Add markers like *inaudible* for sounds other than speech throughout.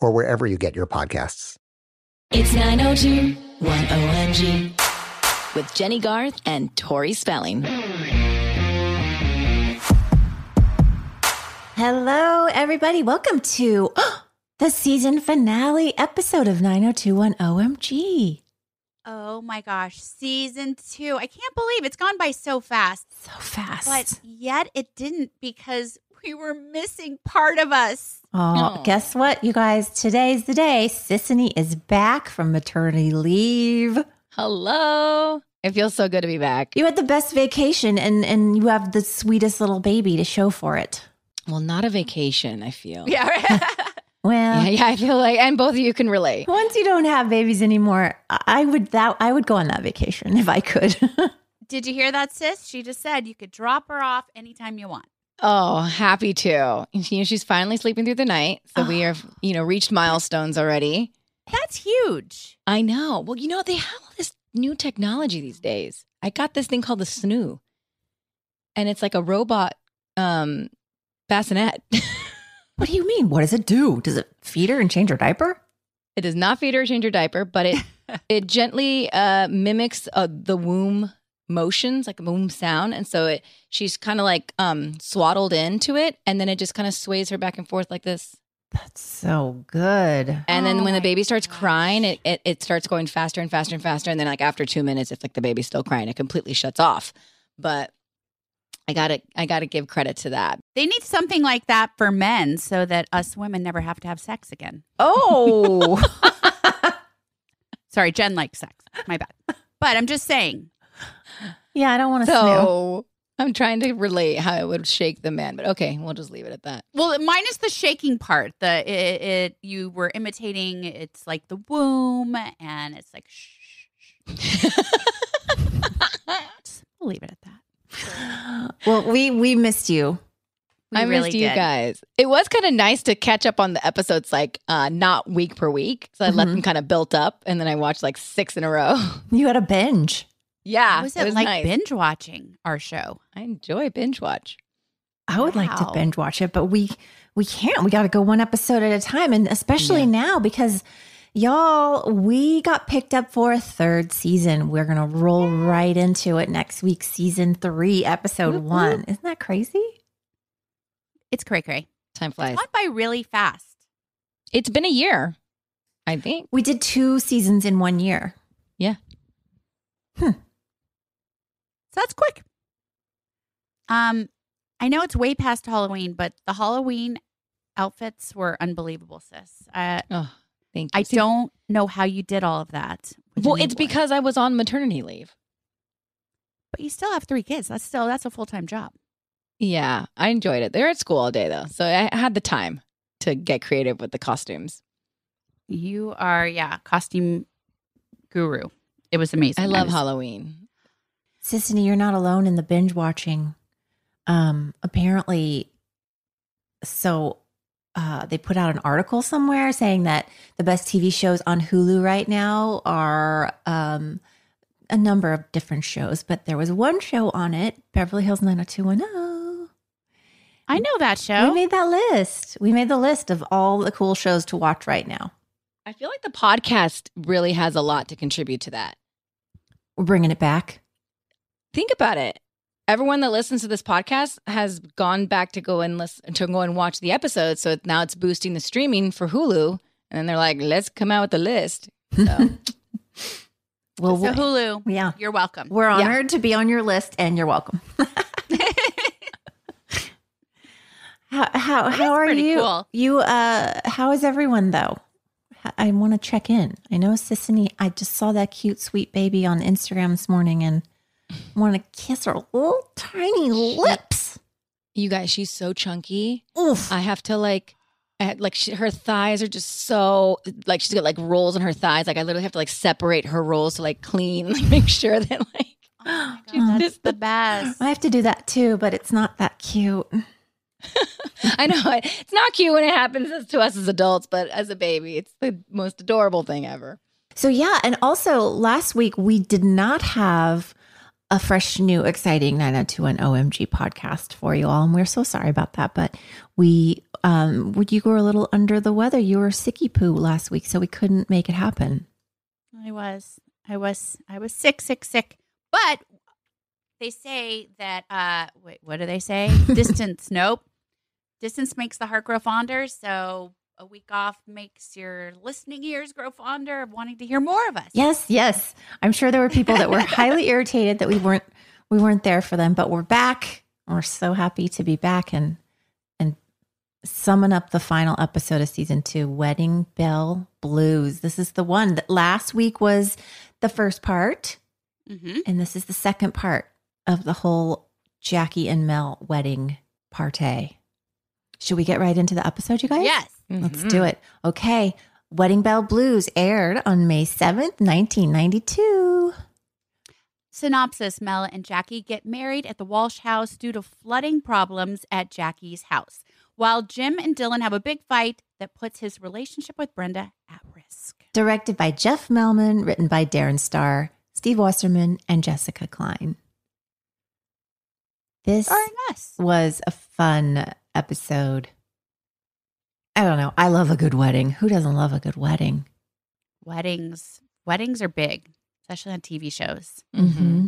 or wherever you get your podcasts. It's 902 1OMG with Jennie Garth and Tori Spelling. Hello, everybody. Welcome to *gasps* the season finale episode of 9021 OMG. Oh my gosh, season two. I can't believe it's gone by so fast. So fast. But yet it didn't because *laughs* we were missing part of us. Oh, oh, guess what, you guys? Today's the day. Sisanie is back from maternity leave. Hello. It feels so good to be back. You had the best vacation and and you have the sweetest little baby to show for it. Well, not a vacation, I feel. Yeah. *laughs* well, yeah, yeah, I feel like and both of you can relate. Once you don't have babies anymore, I would that I would go on that vacation if I could. *laughs* Did you hear that, sis? She just said you could drop her off anytime you want. Oh, happy to. You know, she's finally sleeping through the night. So oh. we have, you know, reached milestones already. That's huge. I know. Well, you know, they have all this new technology these days. I got this thing called the Snoo. And it's like a robot um bassinet. *laughs* what do you mean? What does it do? Does it feed her and change her diaper? It does not feed her or change her diaper, but it *laughs* it gently uh mimics uh, the womb motions, like a boom sound. And so it she's kind of like um swaddled into it and then it just kind of sways her back and forth like this. That's so good. And then oh when the baby starts gosh. crying, it, it it starts going faster and faster and faster. And then like after two minutes, if like the baby's still crying, it completely shuts off. But I gotta I gotta give credit to that. They need something like that for men so that us women never have to have sex again. Oh. *laughs* Sorry, Jen likes sex. My bad. But I'm just saying, yeah, I don't want to. So I'm trying to relate how it would shake the man, but okay, we'll just leave it at that. Well, minus the shaking part. The it, it you were imitating. It's like the womb, and it's like shh. we'll leave it at that. Well, we we missed you. We I really missed you did. guys. It was kind of nice to catch up on the episodes, like uh, not week per week. So I mm-hmm. let them kind of built up, and then I watched like six in a row. You had a binge. Yeah. What was it, it was like nice. binge watching our show? I enjoy binge watch. I would wow. like to binge watch it, but we we can't. We got to go one episode at a time and especially yeah. now because y'all, we got picked up for a third season. We're going to roll yeah. right into it next week, season 3, episode 1. Isn't that crazy? It's cray cray. Time flies. It's gone by really fast. It's been a year, I think. We did two seasons in one year. Yeah. Hmm. So that's quick. Um, I know it's way past Halloween, but the Halloween outfits were unbelievable, sis. Uh, oh, Thank you. I don't know how you did all of that. Well, it's newborn. because I was on maternity leave. but you still have three kids. That's still that's a full time job. Yeah, I enjoyed it. They're at school all day though, so I had the time to get creative with the costumes. You are yeah costume guru. It was amazing. I love was- Halloween. Sisanie, you're not alone in the binge watching. Um, apparently, so uh, they put out an article somewhere saying that the best TV shows on Hulu right now are um, a number of different shows, but there was one show on it, Beverly Hills 90210. I know that show. We made that list. We made the list of all the cool shows to watch right now. I feel like the podcast really has a lot to contribute to that. We're bringing it back. Think about it. Everyone that listens to this podcast has gone back to go and listen to go and watch the episode. So now it's boosting the streaming for Hulu. And then they're like, let's come out with the list. So *laughs* Well, so Hulu, yeah, you're welcome. we're Yeah. honored to be on your list, and you're welcome. *laughs* How how That how is are you? cool. You uh, how is everyone though? I want to check in. I know Sisanie. I just saw that cute sweet baby on Instagram this morning, and want to kiss her little tiny lips. you guys, she's so chunky. Oof. I have to like, I had, like she, her thighs are just so like she's got like rolls in her thighs. Like I literally have to like separate her rolls to like clean, like make sure that like Oh my *laughs* God, that's the best. I have to do that too, but it's not that cute. *laughs* I know it's not cute when it happens to us as adults, but as a baby, it's the most adorable thing ever. So yeah, and also last week we did not have a fresh, new, exciting 90210 OMG podcast for you all, and we're so sorry about that. But we, um, would you were a little under the weather? You were sicky poo last week, so we couldn't make it happen. I was, I was, I was sick, sick, sick. But they say that, uh, wait, what do they say? *laughs* Distance, nope. Distance makes the heart grow fonder. So a week off makes your listening ears grow fonder of wanting to hear more of us. Yes, yes. I'm sure there were people that were *laughs* highly irritated that we weren't we weren't there for them, but we're back. We're so happy to be back and and summon up the final episode of season two, Wedding Bell Blues. This is the one that last week was the first part, hmm and this is the second part of the whole Jackie and Mel wedding party. Should we get right into the episode, you guys? Yes. Let's do mm-hmm. it. Okay. Wedding Bell Blues aired on May 7th, 1992. Synopsis Mel and Jackie get married at the Walsh house due to flooding problems at Jackie's house, while Jim and Dylan have a big fight that puts his relationship with Brenda at risk. Directed by Jeff Melman, written by Darren Star, Steve Wasserman, and Jessica Klein. This was a fun episode. I don't know. I love a good wedding. Who doesn't love a good wedding? Weddings. Weddings are big, especially on TV shows. Mm-hmm.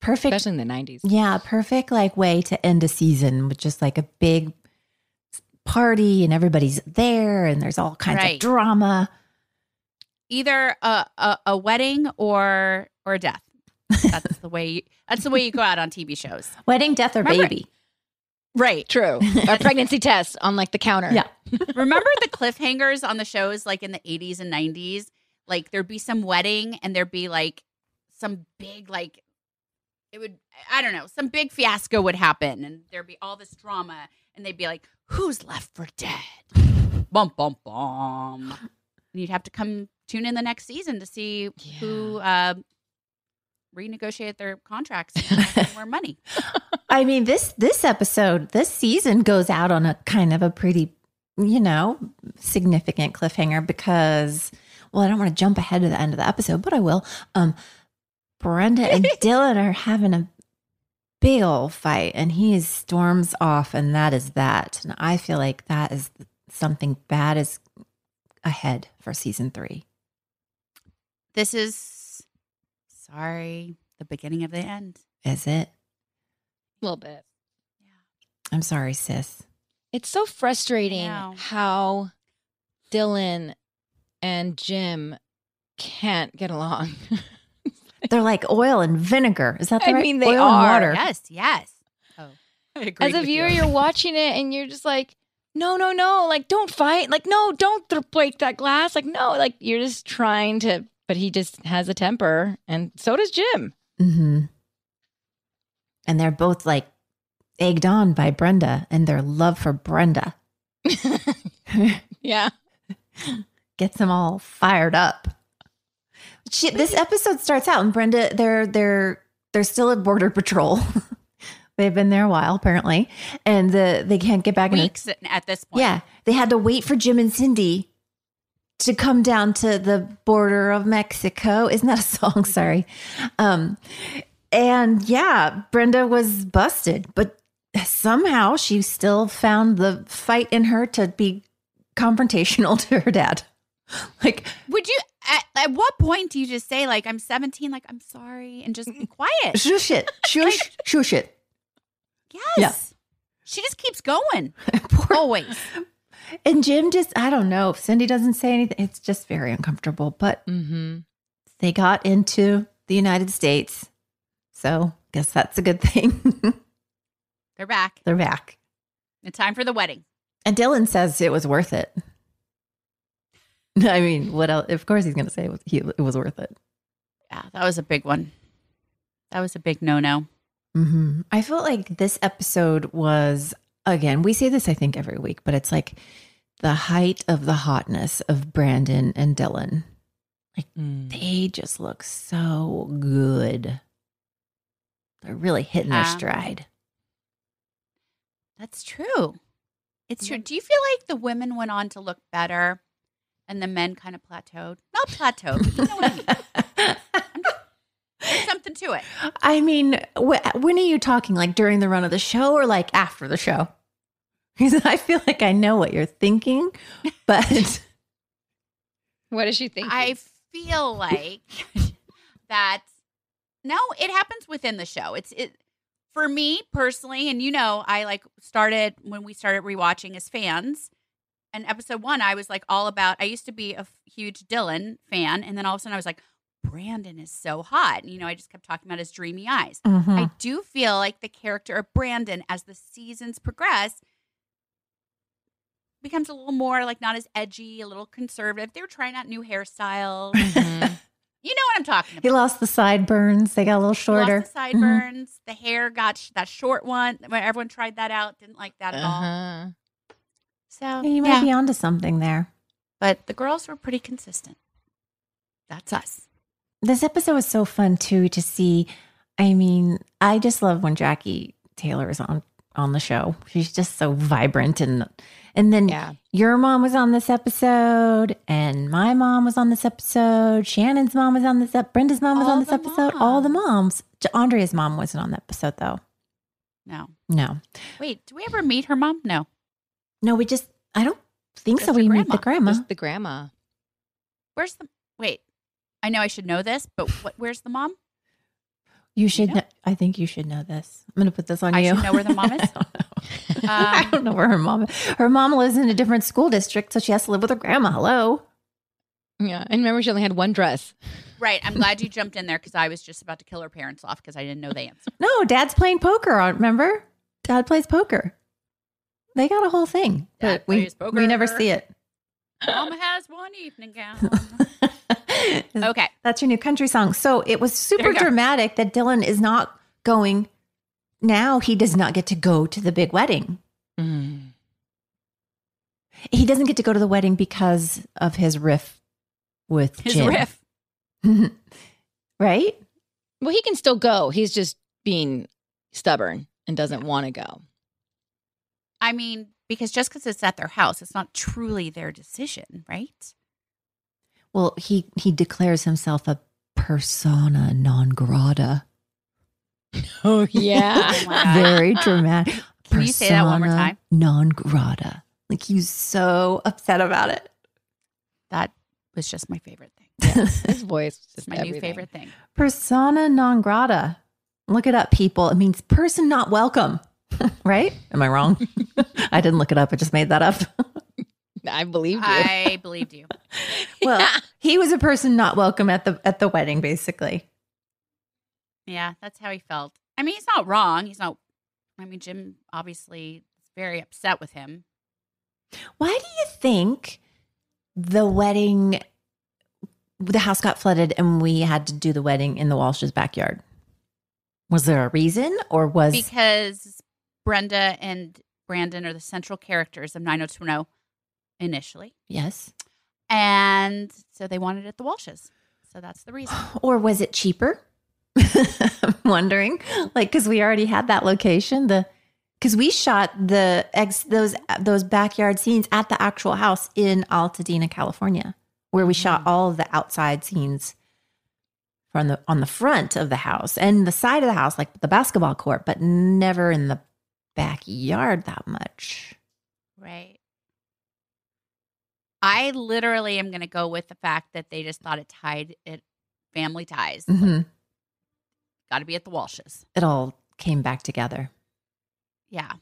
Perfect. Especially in the 90s. Yeah, perfect like way to end a season with just like a big party and everybody's there and there's all kinds Right. of drama. Either a, a, a wedding or or a death. That's the way you, that's the way you go out on TV shows. *laughs* Wedding, death, or Remember- baby. Right. True. A pregnancy *laughs* test on like the counter. Yeah. *laughs* Remember the cliffhangers on the shows like in the 80s and 90s? Like there'd be some wedding and there'd be like some big like it would I don't know, some big fiasco would happen and there'd be all this drama and they'd be like, Who's left for dead? *laughs* Bum bum bum. And you'd have to come tune in the next season to see who uh, renegotiated their contracts and *laughs* more money. I mean, this this episode, this season goes out on a kind of a pretty, you know, significant cliffhanger because, well, I don't want to jump ahead to the end of the episode, but I will. Um, Brenda and *laughs* Dylan are having a big old fight, and he storms off, and that is that. And I feel like that is something bad is ahead for season three. This is sorry, the beginning of the end. Is it? A little bit. Yeah. I'm sorry, sis. It's so frustrating how Dylan and Jim can't get along. *laughs* They're like oil and vinegar. Is that the I right? mean, they oil and water. Yes, yes. Oh, *laughs* I agree As a viewer, you. you're watching it and you're just like, no, no, no, like don't fight. Like no, don't th- break that glass. Like no, like you're just trying to. But he just has a temper, and so does Jim. Mm-hmm. And they're both like egged on by Brenda and their love for Brenda *laughs* yeah. *laughs* gets them all fired up. She, this episode starts out and Brenda they're they're they're still at border patrol. *laughs* They've been there a while apparently, and the they can't get back in. Weeks at this point. Yeah, they had to wait for Jim and Cindy to come down to the border of Mexico. Isn't that a *laughs* song? Sorry. Um, and yeah, Brenda was busted, but somehow she still found the fight in her to be confrontational *laughs* to her dad. Like, Would you at, at what point do you just say like I'm 17 like I'm sorry and just be quiet? shush it, *laughs* shush, shush it. Yes. Yeah. She just keeps going. Poor- Always. And Jim just, I don't know. If Cindy doesn't say anything, it's just very uncomfortable. But Mm-hmm. they got into the United States. So guess that's a good thing. *laughs* They're back. They're back. It's time for the wedding. And Dylan says it was worth it. *laughs* I mean, what else? Of course, he's going to say it was, he, it was worth it. Yeah, that was a big one. That was a big no-no. Mm-hmm. I felt like this episode was, again, we say this, I think, every week, but it's like the height of the hotness of Brandon and Dylan. Like they just look so good. They're really hitting their Um, stride. That's true. It's true. Do you feel like the women went on to look better and the men kind of plateaued? Not plateaued, but you know what I mean. *laughs* There's something to it. I mean, wh- when are you talking? Like during the run of the show or like after the show? Because *laughs* I feel like I know what you're thinking, but What does she think? I feel like *laughs* that no, it happens within the show. It's it for me personally, and you know, I like started when we started rewatching as fans. And episode one, I was like all about. I used to be a f- huge Dylan fan, and then all of a sudden, I was like, Brandon is so hot. And, you know, I just kept talking about his dreamy eyes. Mhm. I do feel like the character of Brandon, as the seasons progress, becomes a little more like not as edgy, a little conservative. They were trying out new hairstyles. Mhm. *laughs* You know what I'm talking about. he lost the sideburns. They got a little shorter. Lost the sideburns. The hair got sh- that short one. When everyone tried that out, didn't like that at all. Uh-huh. So You might yeah, be onto something there. but the girls were pretty consistent. That's us. This episode was so fun too to see. I mean, I just love when Jackie Taylor is on on the show. She's just so vibrant and and then Yeah. your mom was on this episode and my mom was on this episode. Shannon's mom was on this episode. Brenda's mom was All on this the episode. All the moms. moms. J- Andrea's mom wasn't on the episode though. No, No. wait. Do we ever meet her mom? No. No, we just I don't think so. We her meet the grandma. Just the grandma. Where's the? Wait. I know I should know this, but what? Where's the mom? You should know? know. I think you should know this. I'm going to put this on I you. should know where the mom is? *laughs* I don't know. *laughs* I Um, don't know where her mom. Is. Her mom lives in a different school district, so she has to live with her grandma. Hello. Yeah. And remember, she only had one dress. Right. I'm glad you jumped in there because I was just about to kill her parents off because I didn't know the answer. No, Dad's playing poker. on- Remember, Dad plays poker. They got a whole thing, Dad but we poker. we never see it. Mama has one evening gown. *laughs* Okay. That's your new country song. So it was super There you go. dramatic that Dylan is not going. Now he does not get to go to the big wedding. Mm. He doesn't get to go to the wedding because of his riff with His Jim. riff. *laughs* right? Well, he can still go. He's just being stubborn and doesn't want to go. I mean, because just because it's at their house, it's not truly their decision, right? Well, he he declares himself a persona non grata. Oh, yeah. *laughs* Oh. Very dramatic. Can you say that one more Persona time? Non grata. Like he's so upset about it. That was just my favorite thing. *laughs* His voice is just my everything. new favorite thing. Persona non grata. Look it up, people. It means person not welcome. *laughs* right? Am I wrong? I didn't look it up. I just made that up. I believed you. I believed you. *laughs* well, he was a person not welcome at the at the wedding, basically. Yeah, that's how he felt. I mean, he's not wrong. He's not. I mean, Jim obviously is very upset with him. Why do you think the wedding, the house got flooded and we had to do the wedding in the Walsh's backyard? Was there a reason or was because Brenda and Brandon are the central characters of 90210 initially. yes, And so they wanted it at the Walshes. So that's the reason. *gasps* or was it cheaper? *laughs* I'm wondering, like, because we already had that location. The because we shot the ex those those backyard scenes at the actual house in Altadena, California, where we shot mm. all of the outside scenes from the on the front of the house and the side of the house, like the basketball court, but never in the backyard that much. Right. I literally am going to go with the fact that they just thought it tied it family ties. Mhm. Got to be at the Walshes. It all came back together. Yeah.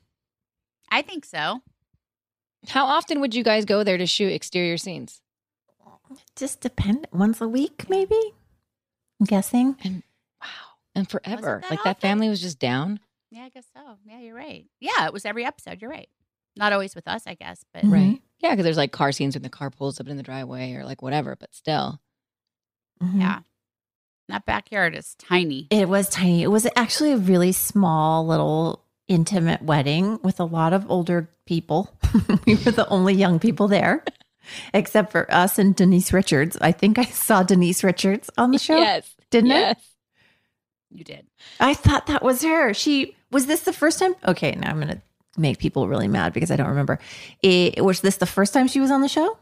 I think so. How often would you guys go there to shoot exterior scenes? Just depend once a week, maybe. I'm guessing. And wow, and forever. that like that family was just down. Yeah, I guess so. Yeah, you're right. Yeah, it was every episode. You're right. Not always with us, I guess, but Mhm. Right. Yeah, because there's like car scenes when the car pulls up in the driveway or like whatever, but still. Mhm. yeah. That backyard is tiny. It was tiny. It was actually a really small, little intimate wedding with a lot of older people. *laughs* we were the only young people there, except for us and Denise Richards. I think I saw Denise Richards on the *laughs* show. Yes. Didn't yes. You did. I? I thought that was her. She was this the first time? Okay, now I'm going to make people really mad because I don't remember. It, was this the first time she was on the show?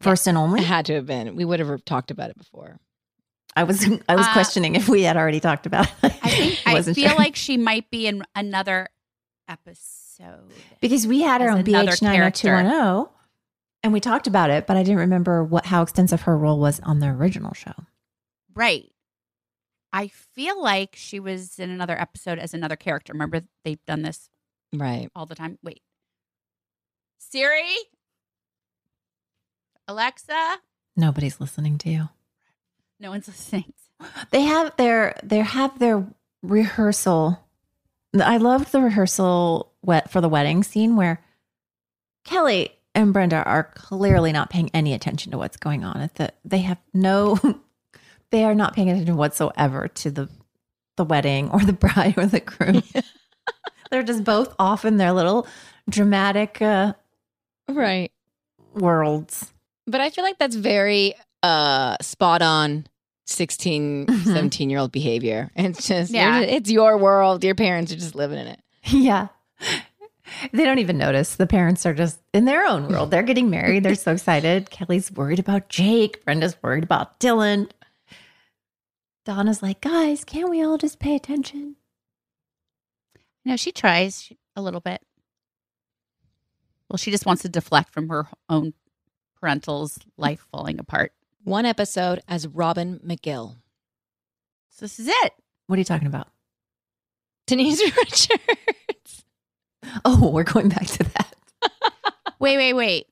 First and only? It had to have been. We would have talked about it before. I was I was Uh, questioning if we had already talked about it. I think *laughs* I feel sure. like she might be in another episode. because we had her as on another BH nine hundred two one zero, and we talked about it, but I didn't remember what how extensive her role was on the original show. Right. I feel like she was in another episode as another character. Remember they've done this Right. all the time. Wait. Siri? Alexa? Nobody's listening to you. No one's listening. *gasps* They have their they have their rehearsal. I loved the rehearsal wet for the wedding scene where Kelly and Brenda are clearly not paying any attention to what's going on. At the they have no *laughs* they are not paying attention whatsoever to the the wedding or the *laughs* bride or the groom. *laughs* They're just both off in their little dramatic uh, Right. worlds. But I feel like that's very uh spot on 16, Mhm. 17 year old behavior. It's just, yeah. it's your world. Your parents are just living in it. Yeah. They don't even notice. The parents are just in their own world. They're getting married. They're so excited. *laughs* Kelly's worried about Jake. Brenda's worried about Dylan. Donna's like, guys, can't we all just pay attention? No, she tries a little bit. Well, she just wants to deflect from her own parental's life falling apart. One episode as Robin McGill. So this is it. What are you talking about? Denise *laughs* Richards. Oh, we're going back to that. *laughs* Wait, wait, wait.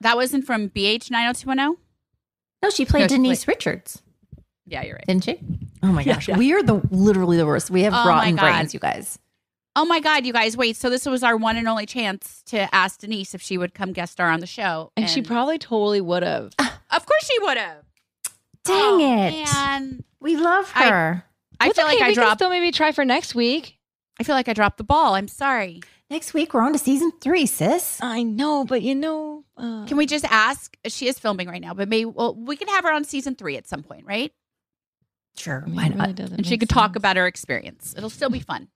That wasn't from BH 90210? No, she played No, she Denise Richards, Yeah, you're right. didn't she? Oh my *laughs* gosh. yeah. We are the literally the worst. We have Oh rotten brains, you guys. Oh my God, you guys, wait. So this was our one and only chance to ask Denise if she would come guest star on the show. And, she probably totally would have. Of course she would have. Dang Oh, it. Man. We love her. I It's feel okay, like I we can dropped still maybe try for next week. I feel like I dropped the ball. I'm sorry. Next week, we're on to season three, sis. I know, but you know. Uh, Can we just ask? She is filming right now, but maybe well, we can have her on season three at some point, right? Sure. I mean, Why not? really doesn't And she make could talk about her experience. It'll still be fun.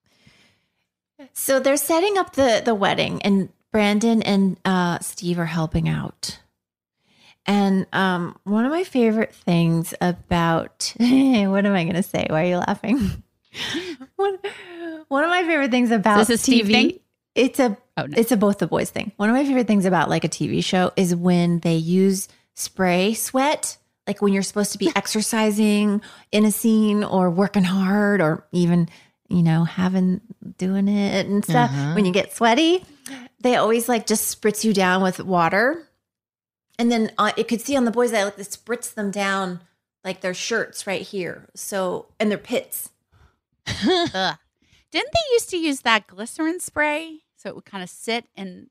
So they're setting up the the wedding, and Brandon and uh, Steve are helping out. And um, one of my favorite things about *laughs* what am I going to say? Why are you laughing? *laughs* one, one of my favorite things about Is this a Steve TV. thing? It's a Oh no. it's a both the boys thing. One of my favorite things about like a TV show is when they use spray sweat, like when you're supposed to be exercising in a scene or working hard or even, you know, having doing it and stuff. Uh-huh. When you get sweaty, they always like just spritz you down with water. And then uh, you could see on the boys that like they spritz them down like their shirts right here. So, and their pits. *laughs* Didn't they used to use that glycerin spray? so it would kind of sit and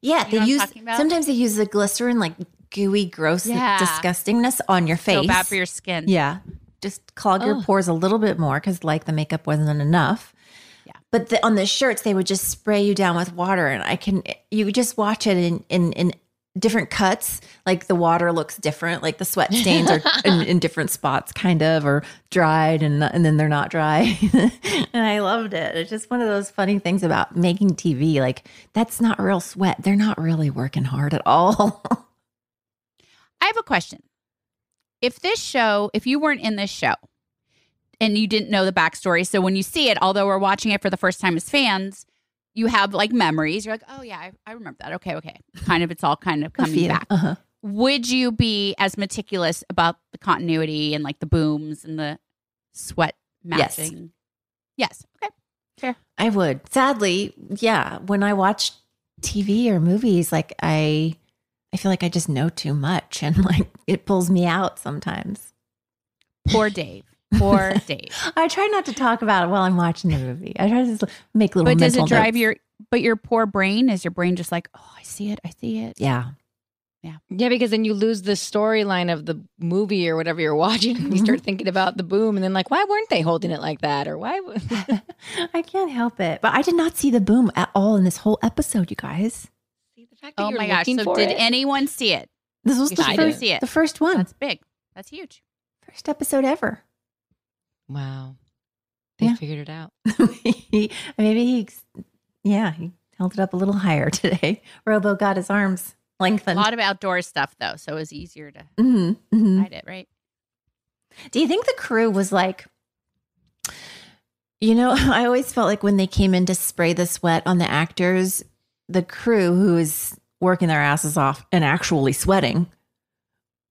Yeah, You know they use sometimes they use the glycerin like gooey, gross Yeah. disgustingness on your face. so bad for your skin. Yeah. Just clog your pores a little bit more because, like, the makeup wasn't enough. Yeah. But the, on the shirts, they would just spray you down with water, and I can you just watch it in in in different cuts. Like the water looks different, like the sweat stains are *laughs* in, in different spots, kind of, or dried, and and then they're not dry. *laughs* and I loved it. It's just one of those funny things about making TV. Like that's not real sweat. They're not really working hard at all. *laughs* I have a question. If this show, if you weren't in this show and you didn't know the backstory, so when you see it, although we're watching it for the first time as fans, you have like memories. You're like, oh yeah, I, I remember that. Okay, okay. Kind of, it's all kind of coming back. Uh-huh. Would you be as meticulous about the continuity and like the booms and the sweat Yes. matching? Yes. Okay. Fair. I would. Sadly, yeah. When I watch TV or movies, like I, I feel like I just know too much, and *laughs* like it pulls me out sometimes. Poor Dave. Poor *laughs* Dave. I try not to talk about it while I'm watching the movie. I try to just make little. But does it drive notes. your? But your poor brain is your brain just like, oh, I see it. I see it. Yeah, Yeah, Yeah, because then you lose the storyline of the movie or whatever you're watching, and you Mm-hmm. start thinking about the boom, and then like, why weren't they holding it like that, or why? *laughs* I can't help it. But I did not see the boom at all in this whole episode, you guys. See, the fact that Oh you're my gosh. So for did it- anyone see it? This was You the first, see it. the first one, That's big. That's huge. first episode ever. Wow, they Yeah. figured it out. *laughs* Maybe he, yeah, he held it up a little higher *laughs* today. Robo got his arms lengthened. A lot of outdoor stuff though, so it was easier to Mhm, mhm. hide it, right? Do you think the crew was like, you know, *laughs* I always felt like when they came in to spray the sweat on the actors, the crew who is working their asses off and actually sweating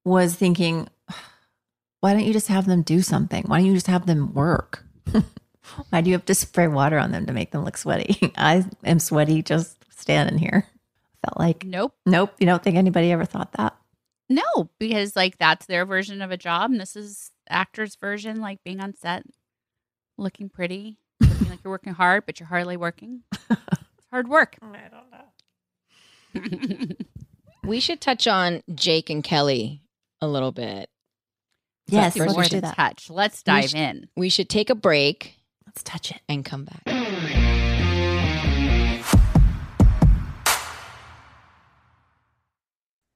was thinking, *sighs* why don't you just have them do something? Why don't you just have them work? *laughs* why do you have to spray water on them to make them look sweaty? *laughs* I am sweaty just standing here. Felt like, Nope. nope, you don't think anybody ever thought that? No, because like that's their version of a job, and this is actor's version, like being on set, looking pretty, looking like you're working hard, but you're hardly working. *laughs* It's hard work. I don't know. *laughs* We should touch on Jake and Kelly a little bit. Yes, first let's more do than that. touch. Let's We dive sh- in. We should take a break Let's touch it. and come back.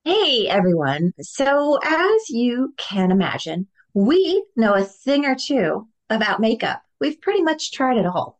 Hey everyone. So, as you can imagine, we know a thing or two about makeup. We've pretty much tried it all.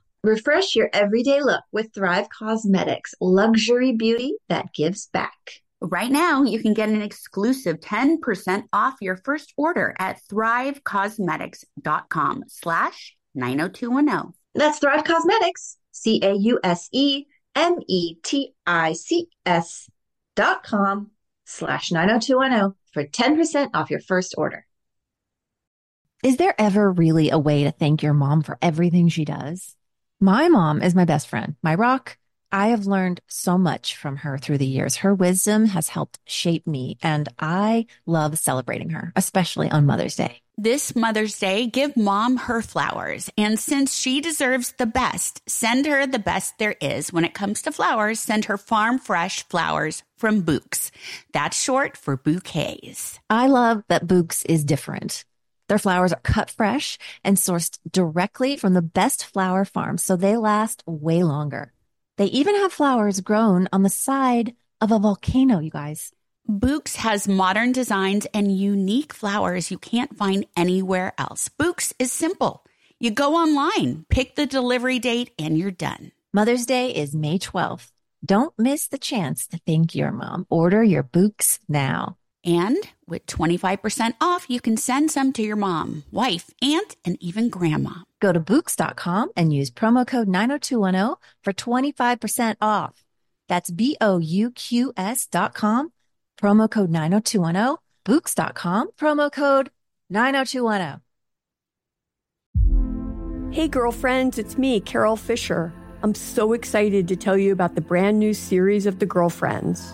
Refresh your everyday look with Thrive Causemetics, luxury beauty that gives back. Right now, you can get an exclusive 10% off your first order at thrivecausemetics.com slash 90210. That's Thrive Causemetics, C A U S E M E T I C S dot com slash 90210 for 10% off your first order. Is there ever really a way to thank your mom for everything she does? My mom is my best friend, my rock. I have learned so much from her through the years. Her wisdom has helped shape me, and I love celebrating her, especially on Mother's Day. This Mother's Day, give mom her flowers. And since she deserves the best, send her the best there is. When it comes to flowers, send her farm fresh flowers from Bouqs. That's short for bouquets. I love that Bouqs is different. Their flowers are cut fresh and sourced directly from the best flower farms, so they last way longer. They even have flowers grown on the side of a volcano, you guys. Bouqs has modern designs and unique flowers you can't find anywhere else. Bouqs is simple. You go online, pick the delivery date, and you're done. Mother's Day is May 12th. Don't miss the chance to thank your mom. Order your Bouqs now. And with 25% off, you can send some to your mom, wife, aunt, and even grandma. Go to Bouqs.com and use promo code 90210 for 25% off. That's B O U Q S.com, promo code 90210, Bouqs.com, promo code 90210. Hey, girlfriends, it's me, Carol Fisher. I'm so excited to tell you about the brand new series of The Girlfriends.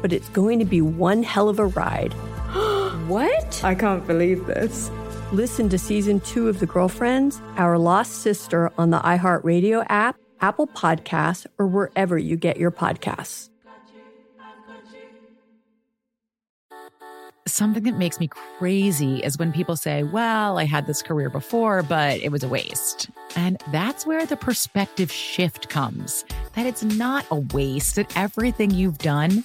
but it's going to be one hell of a ride. *gasps* what? I can't believe this. Listen to season two of The Girlfriends, Our Lost Sister on the iHeartRadio app, Apple Podcasts, or wherever you get your podcasts. Something that makes me crazy is when people say, Well, I had this career before, but it was a waste. And that's where the perspective shift comes that it's not a waste, that everything you've done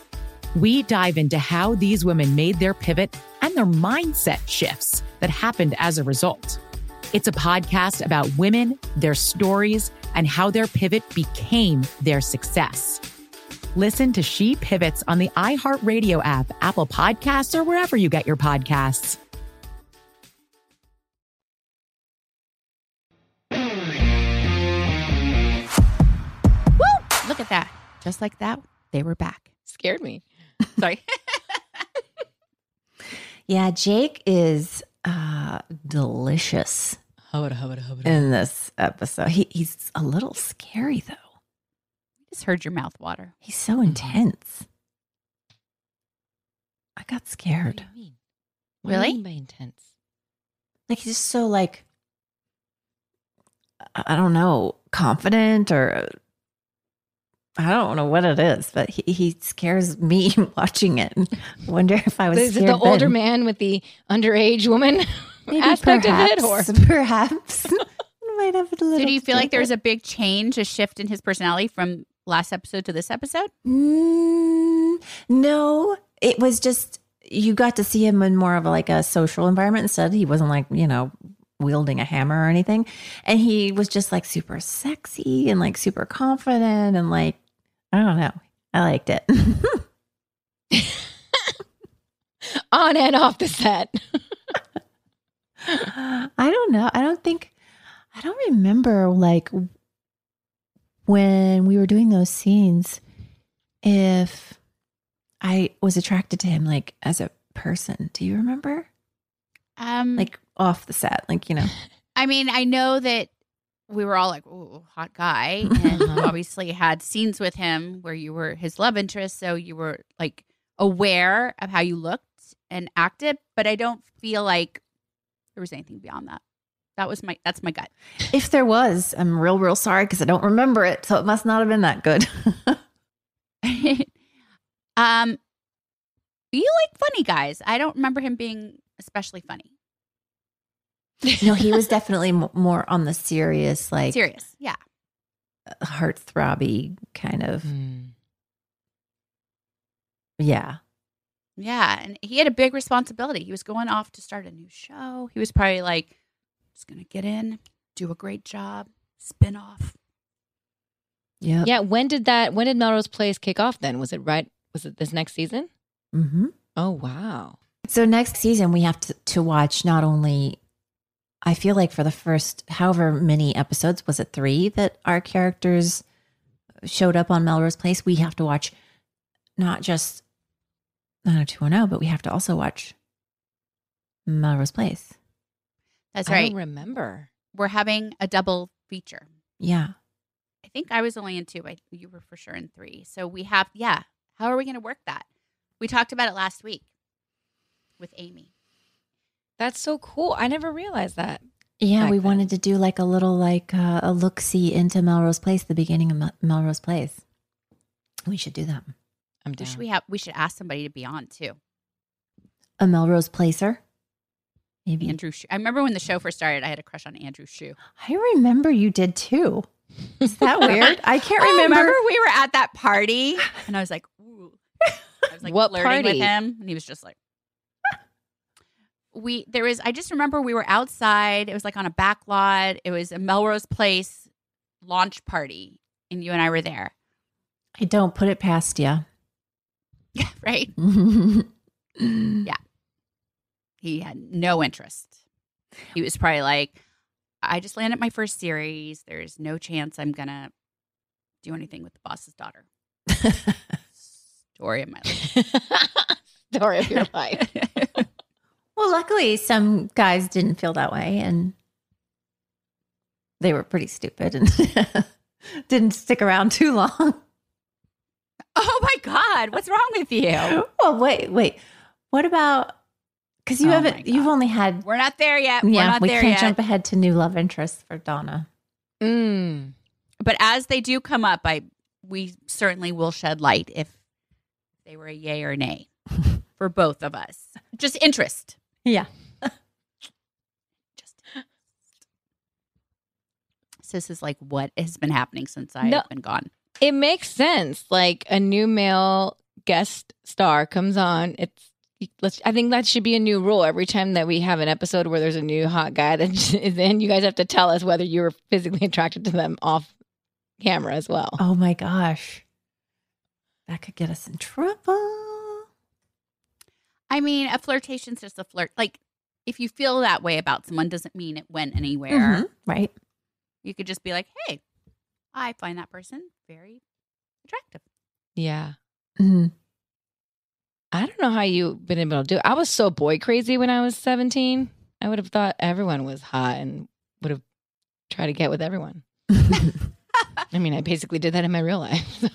We dive into how these women made their pivot and their mindset shifts that happened as a result. It's a podcast about women, their stories, and how their pivot became their success. Listen to She Pivots on the iHeartRadio app, Apple Podcasts, or wherever you get your podcasts. Woo! Look at that. Just like that, they were back. Scared me. Sorry. *laughs* Yeah, Jake is uh, delicious in this episode. He, he's a little scary, though. I just heard your mouth water. He's so intense. I got What do scared. you mean? What do you Really? mean by intense? Like he's just so like I don't know, confident or I don't know what it is, but he, he scares me *laughs* watching it. Wonder if I was Is it scared the older man with the underage woman *laughs* Maybe aspect perhaps, of it, or perhaps *laughs* might have a little. So do you feel like there's a big change, a shift in his personality from last episode to this episode? Mm, no, it was just you got to see him in more of like a social environment instead. He wasn't like you know wielding a hammer or anything, and he was just like super sexy and like super confident and like I don't know. I liked it. *laughs* on and off the set? I don't know. I don't think I don't remember like when we were doing those scenes if I was attracted to him like as a person. Do you remember? Um, Like off the set, like you know. *laughs* I mean, I know that we were all like, "Ooh, hot guy," *laughs* and obviously had scenes with him where you were his love interest, so you were like aware of how you looked and acted. But I don't feel like there was anything beyond that. That was my that's my gut. If there was, I'm real, real sorry because I don't remember it. So it must not have been that good. *laughs* um, you like funny guys. I don't remember him being especially funny. *laughs* no, he was definitely more on the serious, like Serious, yeah. heartthrobby kind of. Mm. Yeah. Yeah, and he had a big responsibility. He was going off to start a new show. He was probably like, just gonna get in, do a great job, spin off. Yeah. Yeah. When did that? When did Melrose Place kick off? Then was it right? Was it this next season? Mm-hmm. Oh wow. So next season we have to, to watch not only I feel like for the first however many episodes, was it three that our characters showed up on Melrose Place? We have to watch not just 90210, but we have to also watch Melrose Place. That's I right. don't remember. We're having a double feature. Yeah. I think I was only in two. I, you were for sure in three. So we have, yeah. How are we going to work that? We talked about it last week with Amy. That's so cool. I never realized that. Yeah, we then. wanted to do like a little like uh, a look see into Melrose Place, the beginning of Mel- Melrose Place. We should do that. I'm We down. should, we have, we should ask somebody to be on too. A Melrose Placer, maybe. Andrew Shue. I remember when the show first started, I had a crush on Andrew Shue. I remember you did too. Is that *laughs* weird? I can't remember. Oh, remember. we were at that party and I was like, ooh. I was like What flirting with party? him and he was just like we there was I just remember we were outside. It was like on a back lot. It was a Melrose Place launch party and you and I were there. I don't put it past you. *laughs* Yeah, right. *laughs* yeah. He had no interest. He was probably like, I just landed my first series. There's no chance I'm gonna do anything with the boss's daughter. *laughs* Story of my life. Story of your life. Well, luckily, some guys didn't feel that way, and they were pretty stupid and *laughs* didn't stick around too long. Oh my God, what's wrong with you? Well, wait, wait. What about? Because you Oh haven't. You've only had. We're not there yet. We're yeah, not we there can't yet. jump ahead to new love interests for Donna. Mm. But as they do come up, I we certainly will shed light if they were a yay or nay *laughs* for both of us. Just interest. Yeah. *laughs* Just so this is like what has been happening since I've No. been gone. It makes sense. Like a new male guest star comes on. It's let's. I think that should be a new rule. Every time that we have an episode where there's a new hot guy that *laughs* is in, you guys have to tell us whether you were physically attracted to them off camera as well. Oh my gosh, that could get us in trouble. I mean, a flirtation's just a flirt. Like if you feel that way about someone doesn't mean it went anywhere. Mhm, Right. You could just be like, "Hey, I find that person very attractive." Yeah. Mhm. I don't know how you've been able to do it. I was so boy crazy when I was 17. I would have thought everyone was hot and would have tried to get with everyone. *laughs* I mean, I basically did that in my real life. *laughs* I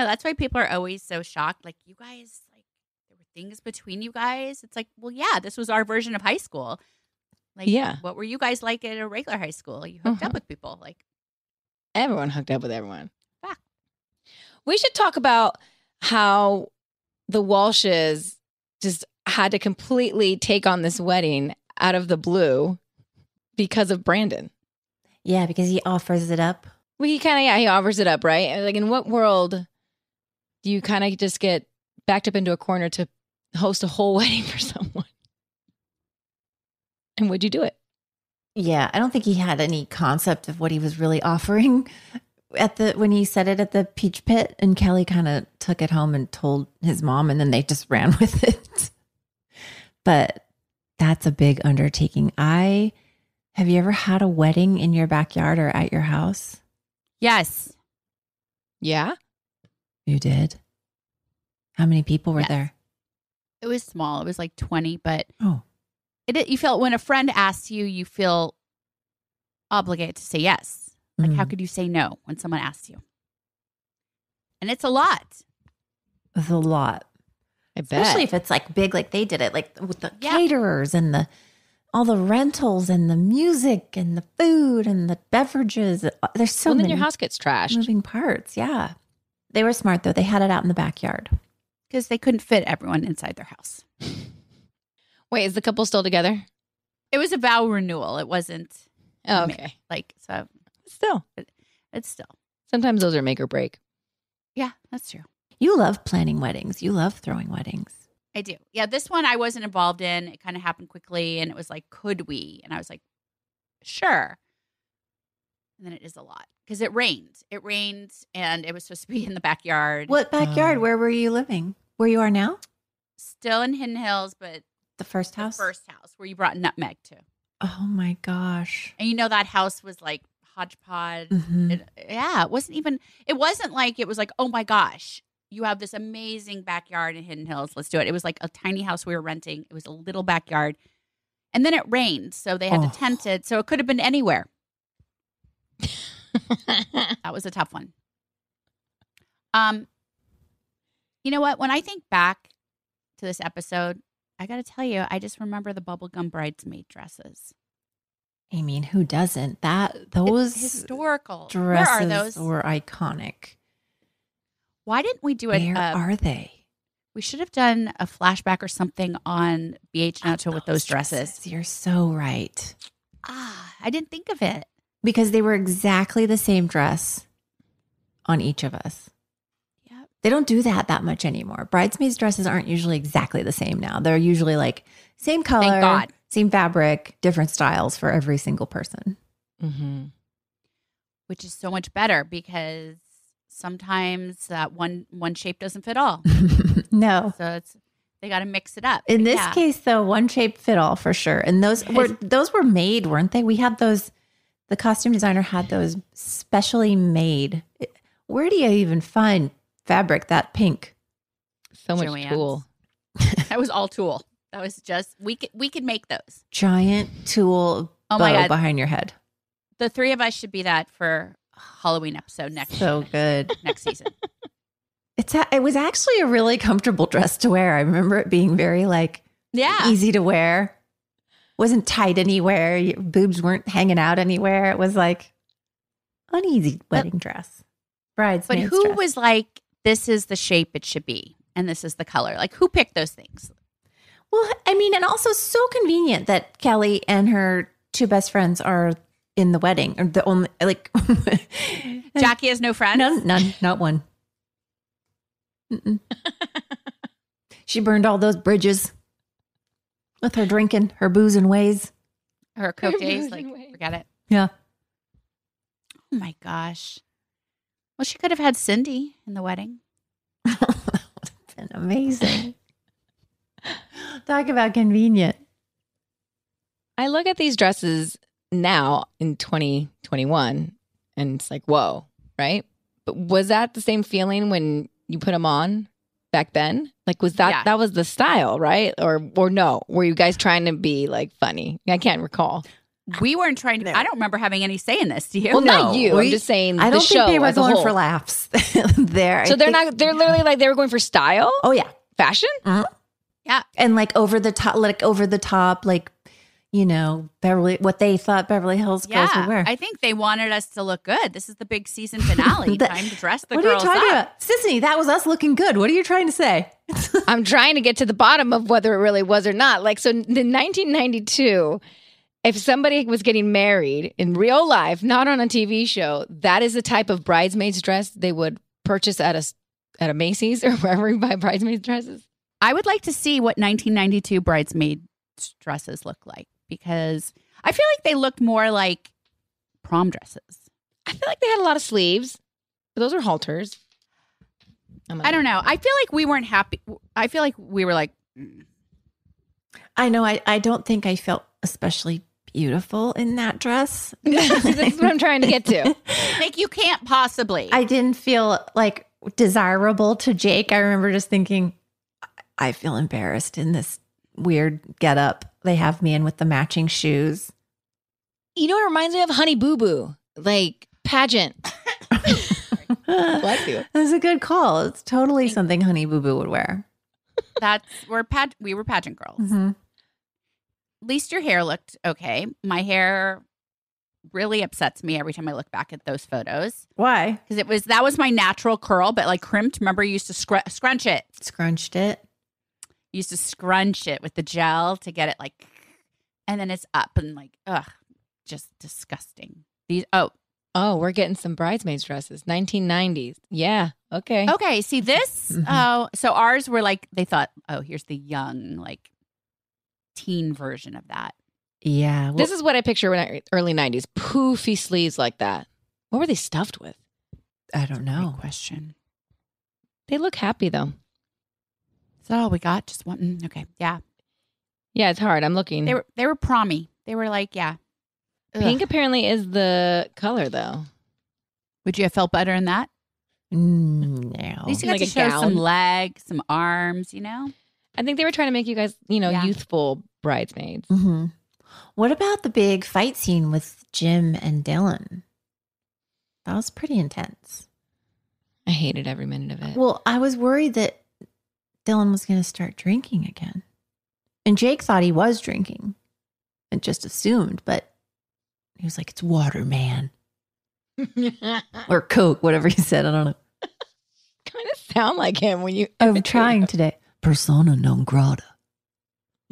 know that's why people are always so shocked. Like, you guys, like, there were things between you guys. It's like, well, yeah, this was our version of high school. Like, Yeah. what were you guys like at a regular high school? You hooked Uh-huh. up with people. Like, everyone hooked up with everyone. Fact. We should talk about how the Walshes just had to completely take on this wedding out of the blue because of Brandon. Yeah, because he offers it up. Well, he kind of yeah, he offers it up, right? Like, in what world do you kind of just get backed up into a corner to host a whole *laughs* wedding for someone? And would you do it? Yeah, I don't think he had any concept of what he was really offering at the when he said it at the peach pit and Kelly kind of took it home and told his mom and then they just *laughs* ran with it. But that's a big undertaking. I have you ever had a wedding in your backyard or at your house? yes, Yeah. You did. How many people were Yes. there? it was small. It was like 20, but Oh. it, you felt when a friend asks you, you feel obligated to say yes. Like, how Mhm. could you say no when someone asks you? And it's a lot. It's a lot. I bet. Especially if it's like big, like they did it, like with the Yeah. caterers and the all the rentals and the music and the food and the beverages. There's so well, then many your house gets trashed. moving parts. Yeah, they were smart though. They had it out in the backyard. because they couldn't fit everyone inside their house. *laughs* Wait, is the couple still together? It was a vow renewal. It wasn't Oh, ma- okay. like so. Still, it's still. sometimes those are make or break. Yeah, that's true. You love planning weddings. You love throwing weddings. I do. Yeah, this one I wasn't involved in. It kind of happened quickly and it was like, could we? And I was like, sure. And then it is a lot because it rained. It rained and it was supposed to be in the backyard. What backyard? Um, Where were you living? Where you are now? Still in Hidden Hills, but The first the house? first house where you brought Nutmeg to. Oh my gosh. And you know that house was like hodgepodge. Mhm. It- yeah, it wasn't even. It wasn't like it was like, oh my gosh, you have this amazing backyard in Hidden Hills. Let's do it. It was like a tiny house we were renting. It was a little backyard, and then it rained, so they had Oh. to tent it. So it could have been anywhere. *laughs* that was a tough one. Um, you know what? When I think back to this episode, I got to tell you, I just remember the bubblegum bridesmaid dresses. I mean, who doesn't? That those historical. Where dresses are those? were iconic. Why didn't we do it? Where are they? We should have done a flashback or something on BH Nacho with those dresses. You're so right. Ah, I didn't think of it. Because they were exactly the same dress on each of us. Yep. They don't do that that much anymore. Bridesmaids dresses aren't usually exactly the same now. They're usually like same color, same fabric, different styles for every single person. Mm-hmm. Which is so much better because sometimes that one one shape doesn't fit all. *laughs* No. so it's they got to mix it up. In this Yeah. case, though, one shape fit all for sure. And those were those were made, weren't they? We had those. The costume designer had those specially made. Where do you even find fabric that pink? So much Joann's. tulle. *laughs* that was all tulle. That was just we could we could make those. Giant tulle Oh bow my God. behind your head. The three of us should be that for Halloween episode next So good. *laughs* next season. It's a, it was actually a really comfortable dress to wear. I remember it being very like Yeah. easy to wear. Wasn't tight anywhere. Your boobs weren't hanging out anywhere. It was like an easy wedding dress. Bride's. But who dress. was like, this is the shape it should be, and this is the color? Like, who picked those things? Well, I mean, and also so convenient that Kelly and her two best friends are in the wedding. Or the only like *laughs* Jackie has no friends. none, none, not one. *laughs* She burned all those bridges with her drinking, her booze and ways. Her coke days, like weight. forget it. Yeah. Oh my gosh. Well, she could have had Cindy in the wedding. *laughs* That's been amazing. Talk about convenient. I look at these dresses now in 2021 and it's like, whoa, right? But was that the same feeling when you put them on back then? Like, was that Yeah. that was the style, right? Or or no? Were you guys trying to be like funny? I can't recall. We weren't trying to. I don't remember having any say in this. Do you? Well, not you. we- I'm just saying. I don't show think they were as a going for laughs there. So I they're think- not. They're literally like they were going for style, Oh yeah, fashion. Mm-hmm. Yeah. and like over the top, like over the top, like you know Beverly, what they thought Beverly Hills girls would Yeah, wear. I think they wanted us to look good. This is the big season finale. *laughs* The- Time to dress the what are you talking up. about, Sissy? That was us looking good. What are you trying to say? *laughs* I'm trying to get to the bottom of whether it really was or not. Like, so in 1992, if somebody was getting married in real life, not on a TV show, that is the type of bridesmaid's dress they would purchase at a at a Macy's or *laughs* wherever you buy bridesmaids dresses. I would like to see what 1992 bridesmaid dresses look like because I feel like they looked more like prom dresses. I feel like they had a lot of sleeves. But those are halters. I'm I don't know. I feel like we weren't happy. I feel like we were like, mm. I know. I I don't think I felt especially beautiful in that dress. *laughs* That's what I'm trying to get to. *laughs* like you can't possibly. I didn't feel like desirable to Jake. I remember just thinking, I feel embarrassed in this weird getup they have me in with the matching shoes. You know what it reminds me of? Honey Boo Boo, like pageant. *laughs* *laughs* Bless you. That's a good call. It's totally something Honey Boo Boo would wear. That's we're pad. We were pageant girls. Mm-hmm. At least your hair looked okay. My hair really upsets me every time I look back at those photos Why? because it was that was my natural curl, but like crimped. Remember, you used to scr- scrunch it. Scrunched it. You used to scrunch it with the gel to get it like, and then it's up and like, ugh, just disgusting. These oh, Oh, we're getting some bridesmaids dresses. 1990s. Yeah. Okay. Okay, see this? *laughs* Mhm. Oh, so ours were like they thought, oh, here's the young, like teen version of that. Yeah. Well, this is what I picture when I early 90s. Poofy sleeves like that. What were they stuffed with? I don't know. Great question. They look happy though. Is that all we got? Just one. mm, Okay, yeah. Yeah, it's hard. I'm looking. They were they were promy. They were like, yeah. Pink apparently is the color though. Would you have felt better in that? Mm, no. At least you got Like to a show some legs, some arms. You know. I think they were trying to make you guys, you know, Yeah. youthful bridesmaids. Mm-hmm. What about the big fight scene with Jim and Dylan? That was pretty intense. I hated every minute of it. Well, I was worried that Dylan was going to start drinking again. And Jake thought he was drinking and just assumed, but he was like, it's water, man. *laughs* Or Coke, whatever he said. I don't know. kind of sound like him when you. I'm *laughs* trying today. Persona non grata.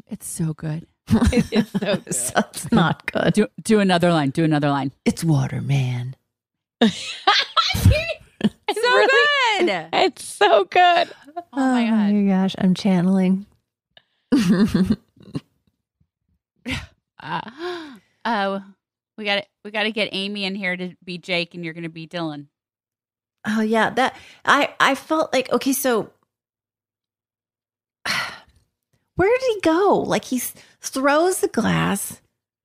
It's so good. *laughs* it's so good. That's not good. Do do another line. Do another line. It's water, man. It's so really- good. It's so good. Oh my god. my gosh, I'm channeling. Uh, *laughs* oh, we got to we got to get Amy in here to be Jake, and you're going to be Dylan. Oh yeah, that I I felt like okay, so *sighs* where did he go? Like he throws the glass.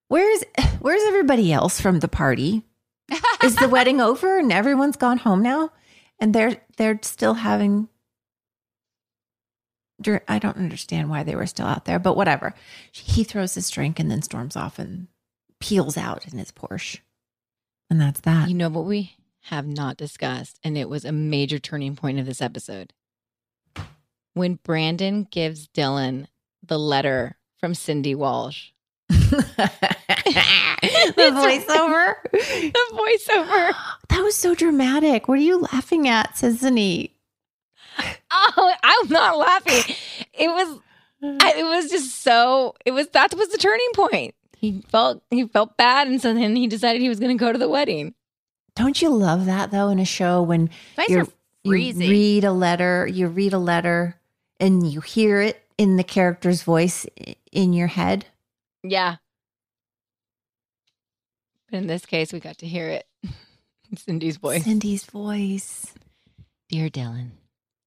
Where's *sighs* where's everybody else from the party? *laughs* Is the wedding over and everyone's gone home now? And they're they're still having I don't understand why they were still out there, but whatever. He throws his drink and then storms off and peels out in his Porsche. And that's that. You know what we have not discussed, and it was a major turning point of this episode. When Brandon gives Dylan the letter from Cindy Walsh. *laughs* the voiceover. The voiceover. *gasps* That was so dramatic. What are you laughing at, Sisanie? Oh, I'm not laughing. It was I, it was just so it was that was the turning point. He felt he felt bad and so then he decided he was going to go to the wedding. Don't you love that though in a show when you read a letter, you read a letter and you hear it in the character's voice in your head? Yeah. But in this case we got to hear it. *laughs* Cindy's voice. Cindy's voice. Dear Dylan.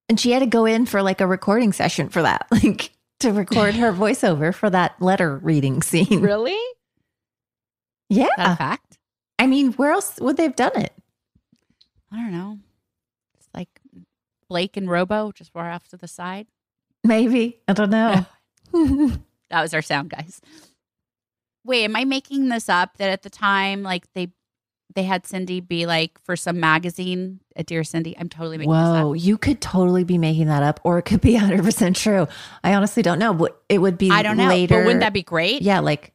And she had to go in for like a recording session for that, *laughs* like to record her *laughs* voiceover for that letter reading scene. Really? Yeah. Is that a fact? I mean, where else would they have done it? I don't know. It's like Blake and Robo just far off to the side. Maybe. I don't know. That was our sound guys. Wait, am I making this up? That at the time, like they they had Cindy be like for some magazine, a Dear Cindy. I'm totally making this up. Whoa, you could totally be making that up, or it could be *laughs* 100% true. I honestly don't know, but it would be. I don't know. later. But wouldn't that be great? Yeah, like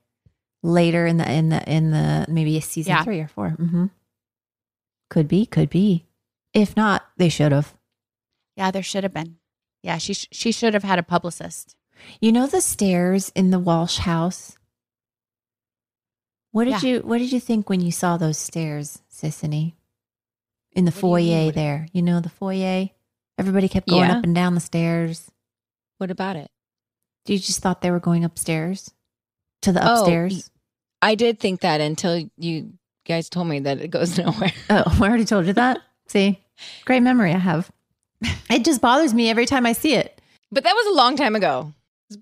later in the, in the, in the, maybe a season Yeah. three or 4 Mm-hmm. Could be, could be. If not, they should have. Yeah, there should have been. Yeah, she sh- she should have had a publicist. You know the stairs in the Walsh house? What did Yeah. you what did you think when you saw those stairs, Sisanie? In the What do you foyer there. You know the foyer? Everybody kept going Yeah. up and down the stairs. What about it? You just thought they were going upstairs? To the Oh, upstairs? I did think that until you guys told me that it goes *laughs* nowhere. Oh, *laughs* I already told you that. See? Great memory I have. It just bothers me every time I see it. But that was a long time ago.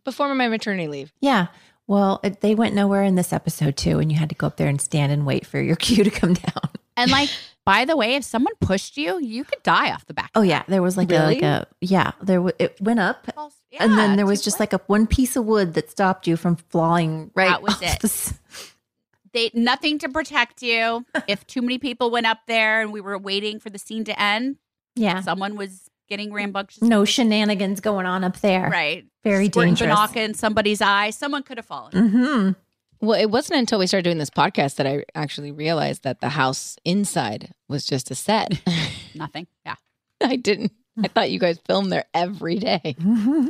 Before my maternity leave. Yeah. Well, it, they went nowhere in this episode too, and you had to go up there and stand and wait for your *laughs* cue to come down. And like, by the way, if someone pushed you, you could die off the back. Oh yeah, there was like a like a yeah, there w- it went up, Well, and then there was just like a one piece of wood that stopped you from falling right. That was it. the they nothing to protect you. *laughs* if too many people went up there and we were waiting for the scene to end, yeah, someone was getting rambunctious. no shenanigans going on up there. right, Very Squirting dangerous. Binaca in somebody's eye. Someone could have fallen. Mm-hmm. Well, it wasn't until we started doing this podcast that I actually realized that the house inside was just a set. *laughs* Nothing. Yeah. *laughs* I didn't. I thought you guys filmed there every day. Mm-hmm.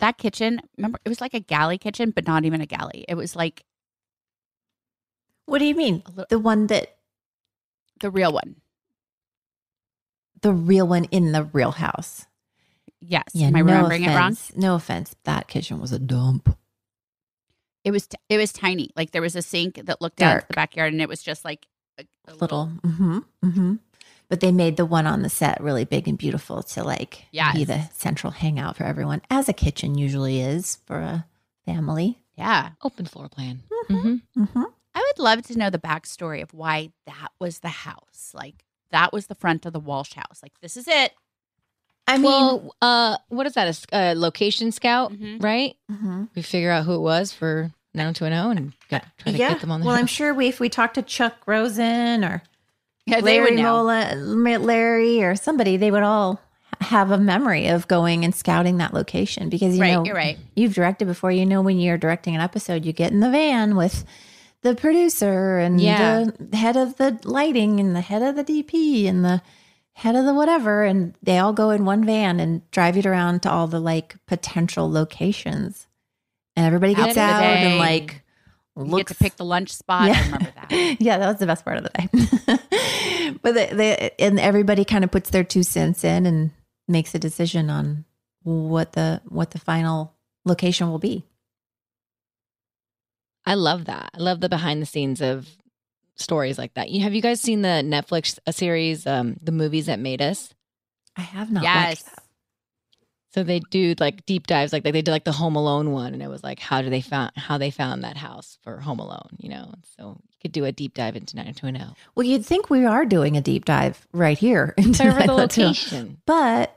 That kitchen, remember, it was like a galley kitchen, but not even a galley. It was like What do you mean? Little- The one that The real one. The real one in the real house. Yes. Yeah, Am I no remembering it wrong? offense. No offense. That kitchen was a dump. It was t- it was tiny. Like there was a sink that looked out into the backyard, and it was just like a, a Little. Mm-hmm. Mm-hmm. But they made the one on the set really big and beautiful to like Yes. be the central hangout for everyone, as a kitchen usually is for a family. Yeah. Open floor plan. Mm-hmm. Mm-hmm. I would love to know the backstory of why that was the house. Like that was the front of the Walsh house. Like this is it. I mean, well, uh, what is that? A location scout, Mhm. right? mm-hmm. We figure out who it was for 90210 and got, try to yeah. get them on the well, show. I'm sure we if we talked to Chuck Rosin or Yeah, they Larry would know. Mola, Larry or somebody, they would all have a memory of going and scouting that location because you Right, know you're right. you've directed before. You know when you're directing an episode, you get in the van with the producer and Yeah. the head of the lighting and the head of the DP and the head of the whatever, and they all go in one van and drive it around to all the like potential locations, and everybody gets out and like You looks get to pick the lunch spot. I remember that. *laughs* yeah, that was the best part of the day. *laughs* but they, they, and everybody kind of puts their two cents in and makes a decision on what the what the final location will be. I love that. I love the behind the scenes of stories like that. You have you guys seen the Netflix uh, series, um, the movies that made us? I have not yes. watched that. So they do like deep dives, like they did like the Home Alone one, and it was like how do they found how they found that house for Home Alone, you know? So you could do a deep dive into 90210. Well, you'd think we are doing a deep dive right here *laughs* into the location. but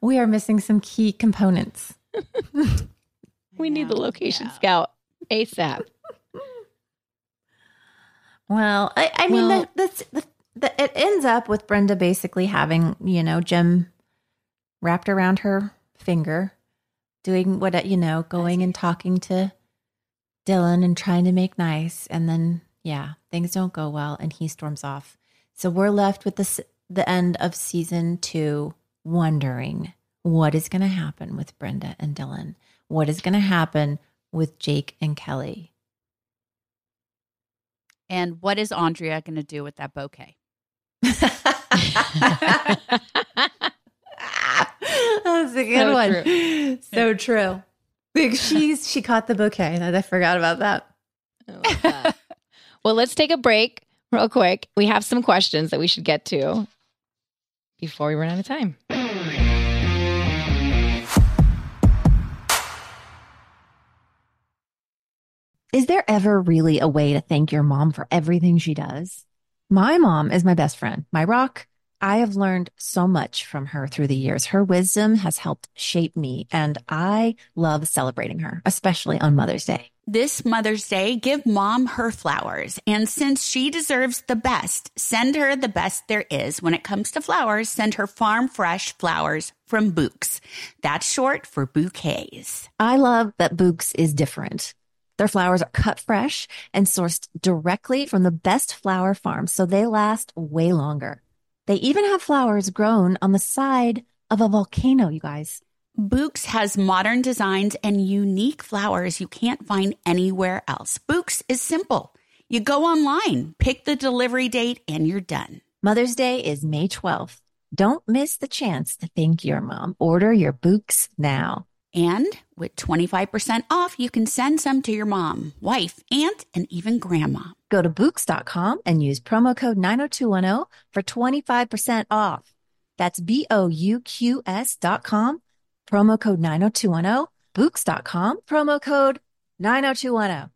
we are missing some key components. *laughs* We need the location Yeah. scout ASAP. Well, I, I mean, Well- the, that's the, the, it ends up with Brenda basically having, you know, Jim wrapped around her finger, doing what, you know, going and talking to Dylan and trying to make nice. And then, yeah, things don't go well and he storms off. So we're left with the, the end of season two, wondering what is going to happen with Brenda and Dylan? What is going to happen with Jake and Kelly? And what is Andrea going to do with that bouquet? *laughs* That's a good So one. true. So true. Big *laughs* she's she caught the bouquet. I I forgot about that. That. well, let's take a break real quick. We have some questions that we should get to before we run out of time. Is there ever really a way to thank your mom for everything she does? My mom is my best friend, my rock. I have learned so much from her through the years. Her wisdom has helped shape me, and I love celebrating her, especially on Mother's Day. This Mother's Day, give mom her flowers. And since she deserves the best, send her the best there is. When it comes to flowers, send her farm fresh flowers from Bouqs. That's short for bouquets. I love that Bouqs is different. Their flowers are cut fresh and sourced directly from the best flower farms, so they last way longer. They even have flowers grown on the side of a volcano, you guys. Bouqs has modern designs and unique flowers you can't find anywhere else. Bouqs is simple. You go online, pick the delivery date, and you're done. Mother's Day is May 12th. Don't miss the chance to thank your mom. Order your Bouqs now. And with 25% off, you can send some to your mom, wife, aunt, and even grandma. Go to Bouqs.com and use promo code 90210 for 25% off. That's B O U Q S dot com, promo code 90210, Bouqs.com, promo code 90210.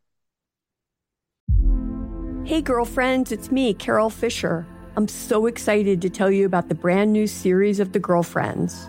Hey, girlfriends, it's me, Carole Fisher. I'm so excited to tell you about the brand new series of The Girlfriends.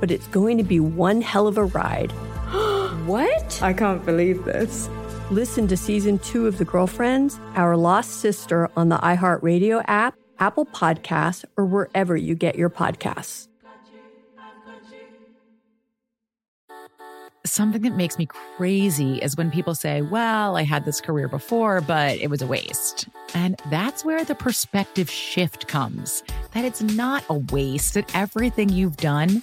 but it's going to be one hell of a ride. *gasps* what? I can't believe this. Listen to season two of The Girlfriends, Our Lost Sister on the iHeartRadio app, Apple Podcasts, or wherever you get your podcasts. Something that makes me crazy is when people say, Well, I had this career before, but it was a waste. And that's where the perspective shift comes that it's not a waste, that everything you've done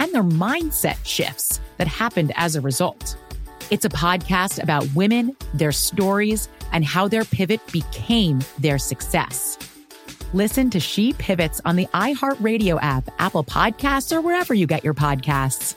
and their mindset shifts that happened as a result. It's a podcast about women, their stories, and how their pivot became their success. Listen to She Pivots on the iHeartRadio app, Apple Podcasts, or wherever you get your podcasts.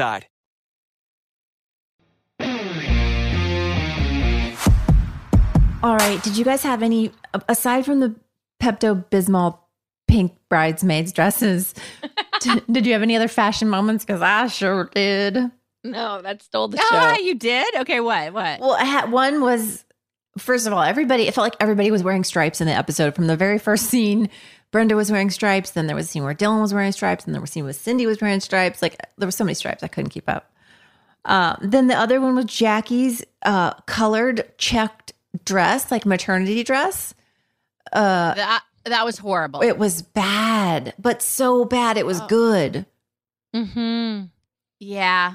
All right. Did you guys have any, aside from the Pepto Bismol pink bridesmaids dresses, *laughs* did you have any other fashion moments? Because I sure did. No, that stole the Ah, show. you did? Okay, what? What? Well, I had one was first of all, everybody. It felt like everybody was wearing stripes in the episode from the very first scene. Brenda was wearing stripes. Then there was a scene where Dylan was wearing stripes. And there was a scene where Cindy was wearing stripes. Like there were so many stripes, I couldn't keep up. Uh, then the other one was Jackie's uh, colored checked dress, like maternity dress. Uh, that that was horrible. it was bad, but so bad it was Oh. good. Mm-hmm. yeah.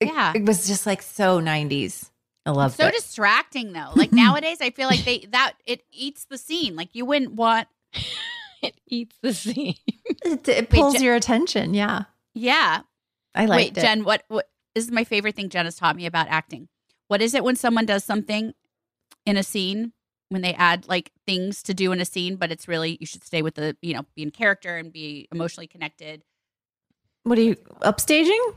Yeah. It was just like so 90s. I love so it. distracting though. *laughs* Like nowadays I feel like they that it eats the scene. Like you wouldn't want *laughs* it eats the scene. it, it pulls Jen- your attention. Yeah. Yeah. I liked Wait, it. Jen, what what this is my favorite thing Jen has taught me about acting. What is it when someone does something in a scene when they add like things to do in a scene, but it's really you should stay with the, you know, be in character and be emotionally connected. What are you upstaging?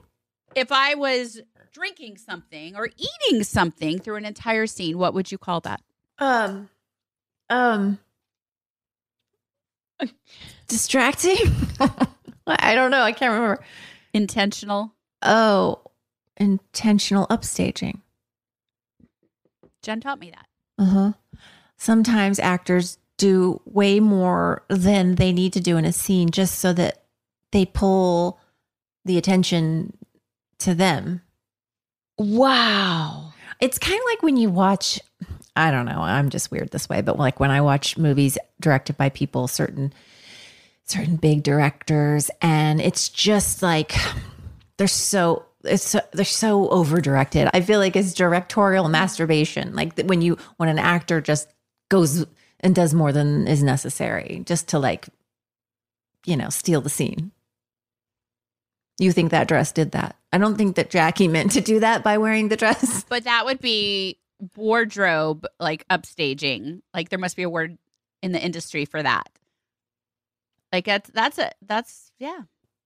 If I was drinking something or eating something through an entire scene, what would you call that? Um, um, *laughs* distracting. *laughs* I don't know. I can't remember. Intentional. Oh, intentional upstaging. Jen taught me that. Uh huh. Sometimes actors do way more than they need to do in a scene just so that they pull the attention to them. Wow. It's kind of like when you watch, I don't know, I'm just weird this way, but like when I watch movies directed by people, certain certain big directors, and it's just like they're so it's so, they're so over directed. I feel like it's directorial masturbation. Like when you when an actor just goes and does more than is necessary just to like you know steal the scene. You think that dress did that? I don't think that Jackie *laughs* meant to do that by wearing the dress. But that would be wardrobe like upstaging. Like there must be a word in the industry for that. Like that's that's a that's yeah.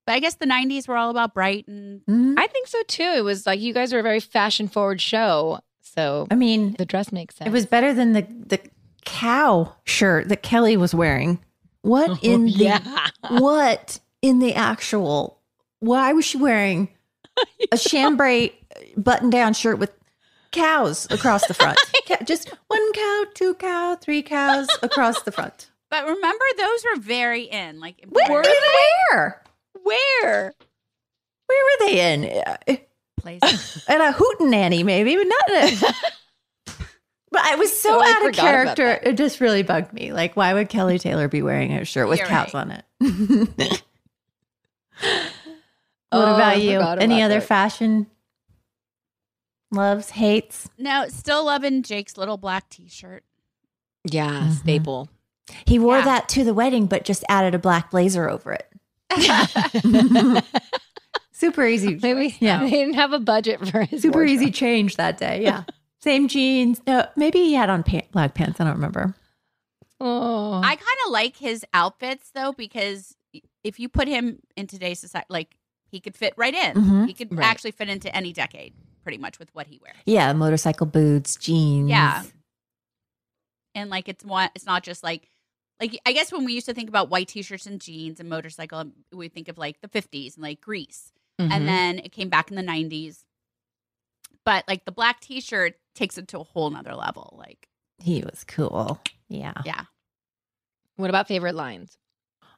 But I guess the '90s were all about bright and mm-hmm. I think so too. It was like you guys were a very fashion forward show. So I mean, the dress makes sense. It was better than the the cow shirt that Kelly was wearing. What *laughs* in the yeah. what in the actual? Why was she wearing *laughs* a chambray uh, button down shirt with cows across the front? *laughs* Just one cow, two cow, three cows across the front. But remember, those were very in. Like, Where? were Where? Where? Where were they in? Places. *laughs* At a hootenanny, maybe, but not. A, *laughs* but I was so Totally out of character. It just really bugged me. Like, why would Kelly Taylor be wearing a shirt with You're cows right. on it? what Oh, about you? Any about other that. fashion loves, hates? No, still loving Jake's little black T-shirt. Yeah, Mm-hmm. staple. He wore Yeah. that to the wedding, but just added a black blazer over it. *laughs* *laughs* Super easy. Maybe Yeah. he didn't have a budget for his Super wardrobe. easy change that day. Yeah. *laughs* Same jeans. No, maybe he had on pant- black pants. I don't remember. Oh, I kind of like his outfits though because if you put him in today's society, like he could fit right in. Mhm. He could Right. actually fit into any decade, pretty much with what he wears. Yeah, motorcycle boots, jeans. Yeah. And like it's one, it's not just like, like I guess when we used to think about white t-shirts and jeans and motorcycle, we think of like the '50s and like Grease, Mhm. and then it came back in the '90s. But like the black t-shirt takes it to a whole nother level. Like, He was cool. Yeah. yeah, What about favorite lines?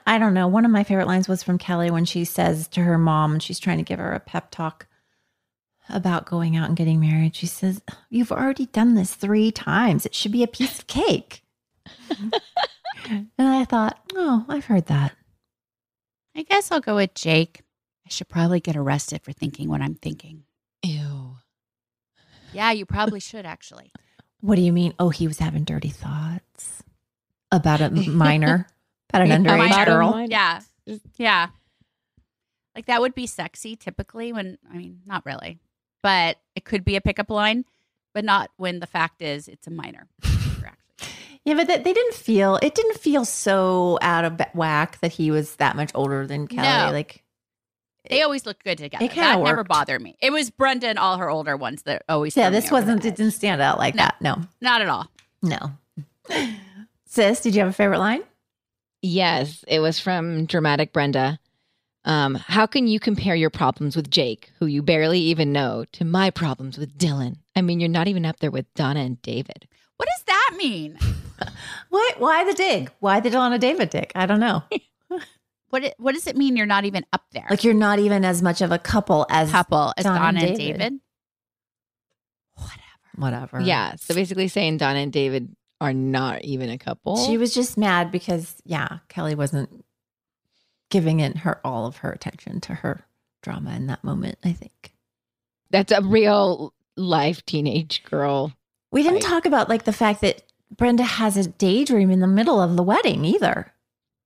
I don't know. One of my favorite lines was from Kelly when she says to her mom, she's trying to give her a pep talk about going out and getting married. She says, You've already done this three times. It should be a piece of cake. and I thought, Oh, I've heard that. I guess I'll go with Jake. I should probably get arrested for thinking what I'm thinking. Ew. Yeah, you probably should actually. What do you mean? Oh, he was having dirty thoughts about a minor, about an *laughs* Yeah, underage about girl. minor. Yeah. Yeah. Like that would be sexy typically when I mean, not really. But it could be a pickup line, but not when the fact is it's a minor. *laughs* Yeah, but they, they didn't feel it didn't feel so out of whack that he was that much older than Kelly. No. like They always look good together. it kinda that never worked. bothered me. It was Brenda and all her older ones that always yeah, threw me this wasn't it didn't stand out like No. that. No, not at all. no. *laughs* Sis, did you have a favorite line? Yes, it was from Dramatic Brenda. Um, how can you compare your problems with Jake, who you barely even know, to my problems with Dylan? I mean, you're not even up there with Donna and David. What does that mean? *laughs* What? Why the dig? Why the Donna David dig? I don't know. *laughs* What it, what does it mean you're not even up there? Like you're not even as much of a couple as couple as Donna Donna, and and David. David. whatever. Yeah, so basically saying Donna and David are not even a couple. She was just mad because yeah, Kelly wasn't giving in her all of her attention to her drama in that moment. I think. That's a real life teenage girl. We didn't Right. talk about like the fact that Brenda has a daydream in the middle of the wedding either.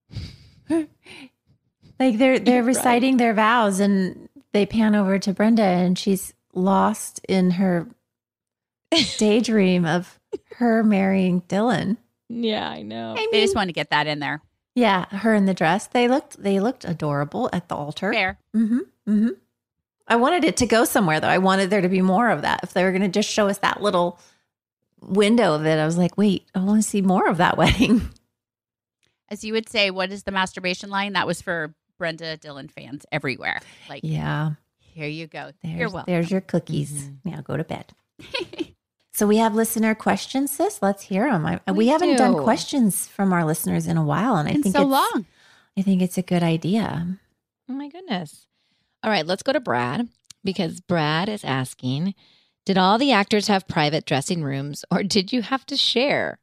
*laughs* like they're they're Right. reciting their vows and they pan over to Brenda and she's lost in her *laughs* daydream of her marrying Dylan. Yeah, I know. they just want to get that in there. Yeah, her in the dress. They looked they looked adorable at the altar. Fair. Mm-hmm. Mm-hmm. I wanted it to go somewhere though. I wanted there to be more of that. If they were going to just show us that little window of it, I was like, wait, I want to see more of that *laughs* wedding. As you would say, what is the masturbation line? That was for Brenda Dylan fans everywhere. Like, Yeah, here you go. You're welcome. there's your cookies. Now go to bed. *laughs* so we have listener questions, sis. Let's hear them. I, we, We haven't done questions from our listeners in a while, and I think so it's, long. I think it's a good idea. Oh my goodness. All right, let's go to Brad because Brad is asking Did all the actors have private dressing rooms or did you have to share?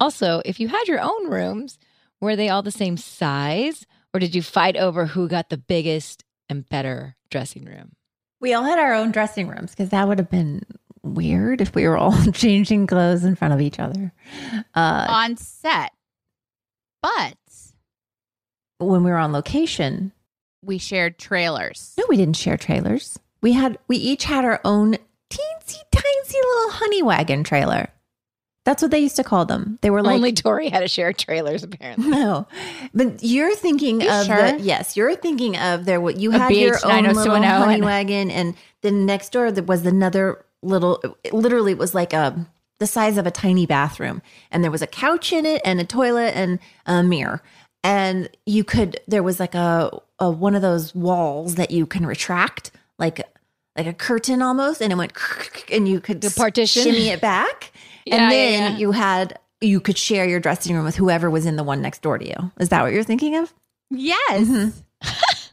Also, if you had your own rooms, were they all the same size or did you fight over who got the biggest and better dressing room? We all had our own dressing rooms because that would have been weird if we were all *laughs* changing clothes in front of each other. Uh, on set. But when we were on location, we shared trailers. no, we didn't share trailers. We had we each had our own teensy tiny little honey wagon trailer. That's what they used to call them. They were like Only Tori had to share trailers, apparently. *laughs* no, but you're thinking You of sure? the yes, you're thinking of there. What you A had your BH own little honey wagon, and then next door there was another little. Literally, it was like a the size of a tiny bathroom, and there was a couch in it, and a toilet, and a mirror, and you could. There was like a, a one of those walls that you can retract, like like a curtain almost, and it went, *laughs* and you could The partition? shimmy it back, *laughs* Yeah, and yeah, then yeah. you had you could share your dressing room with whoever was in the one next door to you. Is that what you're thinking of? Yes. Mm-hmm. *laughs*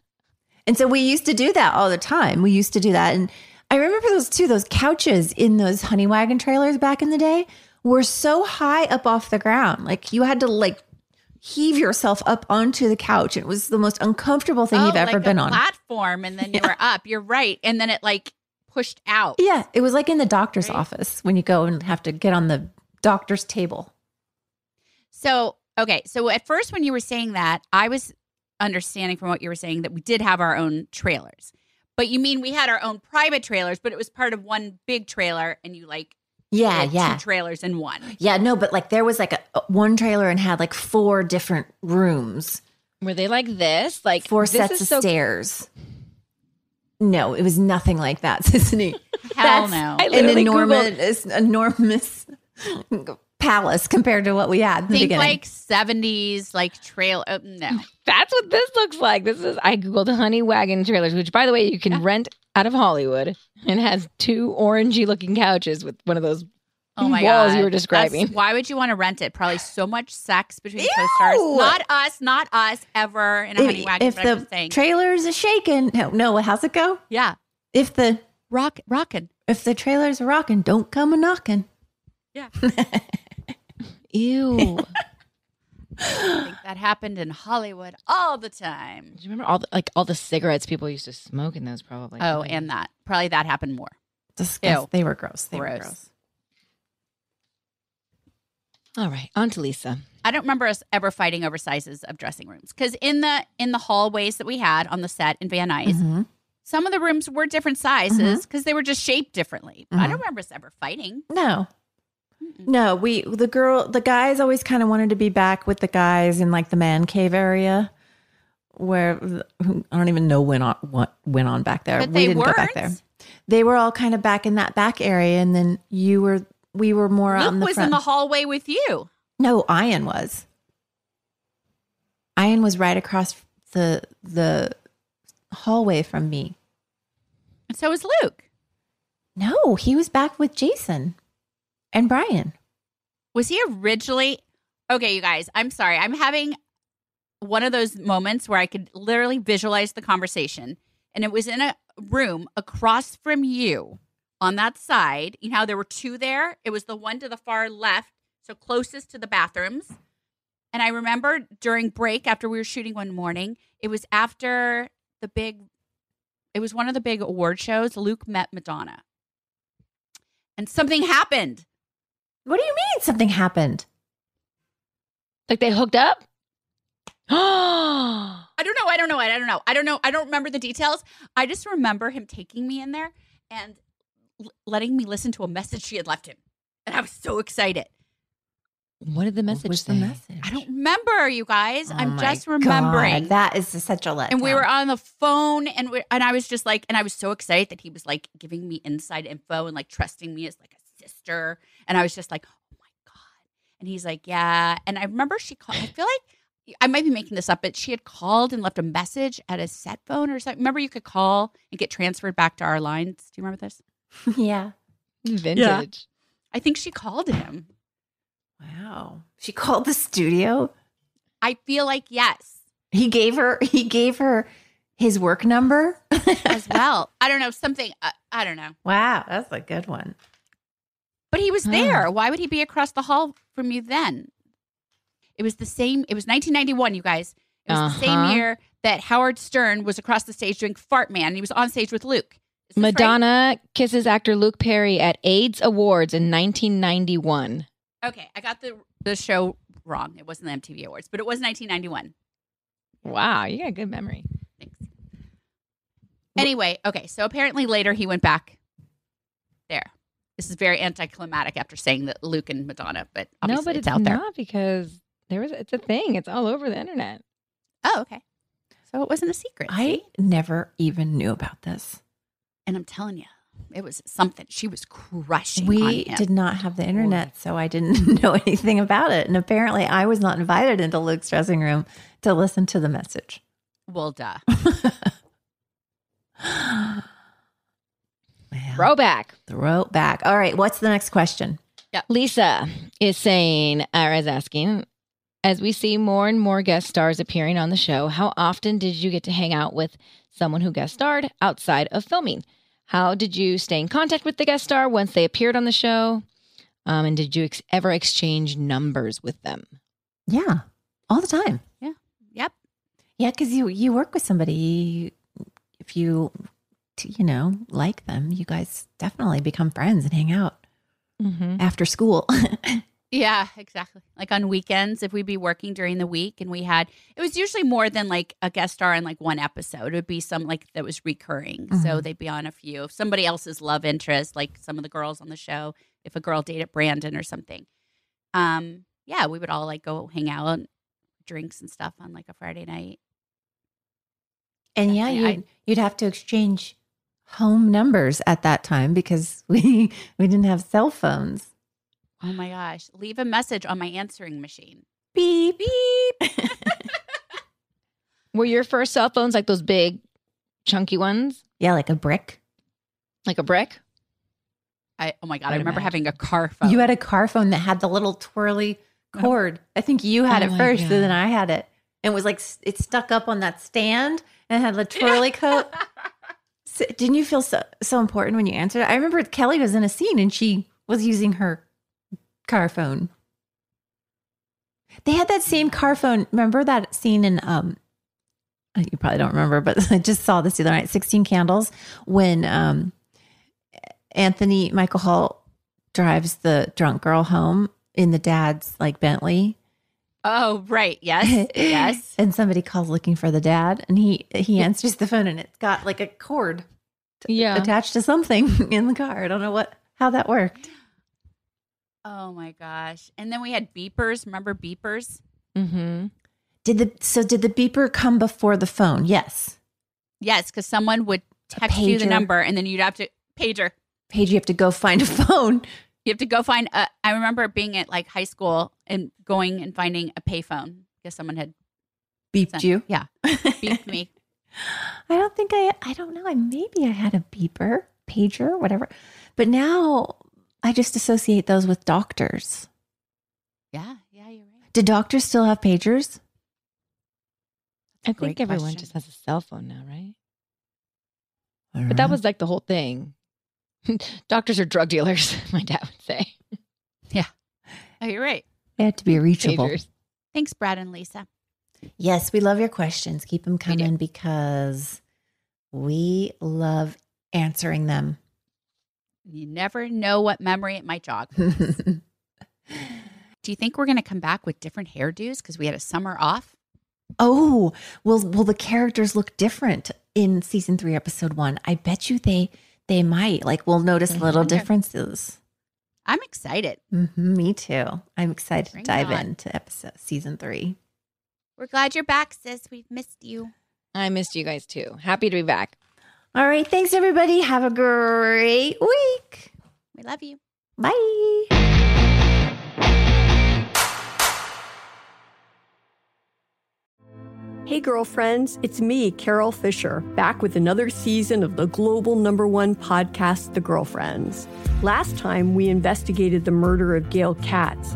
And so we used to do that all the time. We used to do that. And I remember those too, those couches in those honey wagon trailers back in the day were so high up off the ground. Like you had to like heave yourself up onto the couch. It was the most uncomfortable thing oh, you've ever like been a on. Platform, and then you *laughs* were up. You're right, and then it like pushed out. Yeah, it was like in the doctor's office when you go and have to get on the doctor's table. So okay, so at first when you were saying that, I was understanding from what you were saying that we did have our own trailers. But you mean we had our own private trailers, but it was part of one big trailer, and you like Yeah, did yeah. two trailers in one. Yeah, no, but like there was like a one trailer and had like four different rooms. Were they like this? Like four this sets is of so- stairs. No, it was nothing like that, *laughs* Sisanie. Hell no. I An literally enormous, enormous palace compared to what we had in Think beginning. like seventies, like trail. Oh, no, *laughs* That's what this looks like. This is I googled honey wagon trailers, which by the way you can rent out of Hollywood and has two orangey looking couches with one of those oh my walls god, you were That's- describing. why would you want to rent it? Probably so much sex between co-stars. Not us, not us ever in a honey if, wagon. if the just saying. trailer's a shaking, no, no, how's it go? yeah, If the rock, rocking. if the trailer's a rocking, don't come a knocking. Yeah. *laughs* Ew. *laughs* I think *gasps* that happened in Hollywood all the time. Do you remember all the, like all the cigarettes people used to smoke in those probably? Oh, and that probably that happened more. Disgust- Ew. They were gross. They were Gross. gross. all right, on to Lisa. I don't remember us ever fighting over sizes of dressing rooms because in the in the hallways that we had on the set in Van Nuys, Mhm. some of the rooms were different sizes because they were just shaped differently. I Mhm. don't remember us ever fighting. No. No, we the girl the guys always kind of wanted to be back with the guys in like the man cave area where I don't even know when on what went on back there. But we they didn't go back weren't. there. They were all kind of back in that back area and then you were we were more out Luke in the was front. in the hallway with you. no, Ian was. Ian was right across the the hallway from me. And so was Luke. No, he was back with Jason and Brian. Was he originally Okay, you guys, I'm sorry. I'm having one of those moments where I could literally visualize the conversation. And it was in a room across from you on that side. You know there were two there? It was the one to the far left, so closest to the bathrooms. And I remember during break after we were shooting one morning, it was after the big it was one of the big award shows. Luke met Madonna. And something happened. What do you mean something happened? Like they hooked up? *gasps* I don't know. I don't know. I don't know. I don't know. I don't remember the details. I just remember him taking me in there and l- letting me listen to a message she had left him. And I was so excited. What did the message what was say? the message? I don't remember, you guys. Oh I'm my just remembering. God, that is such a letdown. and we were on the phone and we, and I was just like and I was so excited that he was like giving me inside info and like trusting me as like a sister and I was just like oh my god and he's like yeah and I remember she called I feel like I might be making this up but she had called and left a message at a set phone or something remember you could call and get transferred back to our lines do you remember this *laughs* yeah. Vintage. I think she called him Wow. She called the studio. I feel like yes He gave her he gave her his work number. as well I don't know something uh, I don't know wow, that's a good one. But he was Hmm. there. Why would he be across the hall from you then? It was the same. It was 1991, you guys. It was the Uh-huh. same year that Howard Stern was across the stage doing Fart Man. And he was on stage with Luke. This right? Madonna kisses actor Luke Perry at AIDS Awards in 1991. Okay, I got the the show wrong. It wasn't the MTV Awards, but it was 1991. Wow, you got a good memory. Thanks. Anyway, okay. So apparently later he went back there. This is very anticlimactic after saying that Luke and Madonna, but No, but it's, it's, out there. not because there was it's a thing. It's all over the internet. Oh, okay. So it wasn't a secret. I never even knew about this. And I'm telling you, it was something. She was crushing. on We him. did not have the internet, so I didn't *laughs* know anything about it. And apparently I was not invited into Luke's dressing room to listen to the message. Well, duh. *laughs* Throwback. Throw back. All right, what's the next question? Yeah. Lisa is saying, or is asking, as we see more and more guest stars appearing on the show, how often did you get to hang out with someone who guest starred outside of filming? How did you stay in contact with the guest star once they appeared on the show? Um, and did you ex- ever exchange numbers with them? Yeah, all the time. Yeah. Yep. Yeah, because you you work with somebody, if you you know like them, you guys definitely become friends and hang out Mm-hmm. after school. *laughs* Yeah, exactly. Like on weekends, if we'd be working during the week and we had, it was usually more than like a guest star in like one episode. It would be some like that was recurring. So Mhm. they'd be on a few. If somebody else's love interest, like some of the girls on the show, if a girl dated Brandon or something, um, yeah, we would all like go hang out, drinks and stuff on like a Friday night. and yeah, you'd, you'd have to exchange home numbers at that time because *laughs* we we didn't have cell phones. Oh my gosh. Leave a message on my answering machine. Beep beep. *laughs* Were your first cell phones like those big, chunky ones? Yeah, like a brick. Like a brick? I, oh my God. I'd I remember imagine. having a car phone. You had a car phone that had the little twirly oh. cord. I think you had Oh it first, God. and then I had it. And It was like it stuck up on that stand and it had the *laughs* twirly coat. So, didn't you feel so so important when you answered? I remember Kelly was in a scene and she was using her car phone. They had that same car phone. Remember that scene in um uh, you probably don't remember, but *laughs* I just saw this the other night, 16 Candles, when um Anthony Michael Hall drives the drunk girl home in the dad's like Bentley. Oh, right. Yes. yes. *laughs* and somebody calls looking for the dad and he he *laughs* answers the phone and it's got like a cord t- Yeah. attached to something *laughs* in the car. I don't know what how that worked. Oh my gosh. And then we had beepers. Remember beepers? Mm-hmm. Did the so did the beeper come before the phone? Yes. Yes, because someone would text you the number and then you'd have to pager. Paige, you have to go find a phone. You have to go find a I remember being at like high school and going and finding a payphone because someone had Beeped sent- you. Yeah. *laughs* Beeped me. I don't think I I don't know. I maybe I had a beeper, pager, whatever. But now I just associate those with doctors. Yeah, yeah, you're right. Do doctors still have pagers? I think everyone question. just has a cell phone now, right? But that was like the whole thing. *laughs* Doctors are drug dealers, *laughs* my dad would say. Yeah. Oh, you're right. They had to be reachable. Pagers. Thanks, Brad and Lisa. Yes, we love your questions. Keep them coming because we love answering them. You never know what memory it might jog. *laughs* Do you think we're going to come back with different hairdos because we had a summer off? oh, will will the characters look different in season three, episode one? I bet you they they might. Like we'll notice little differences. I'm excited. Mhm, me too. I'm excited Bring to dive into episode season three. We're glad you're back, sis. We've missed you. I missed you guys too. Happy to be back. All right, thanks everybody. Have a great week. We love you. Bye. Hey, girlfriends, it's me, Carole Fisher, back with another season of the global number one podcast, The Girlfriends. Last time, we investigated the murder of Gail Katz.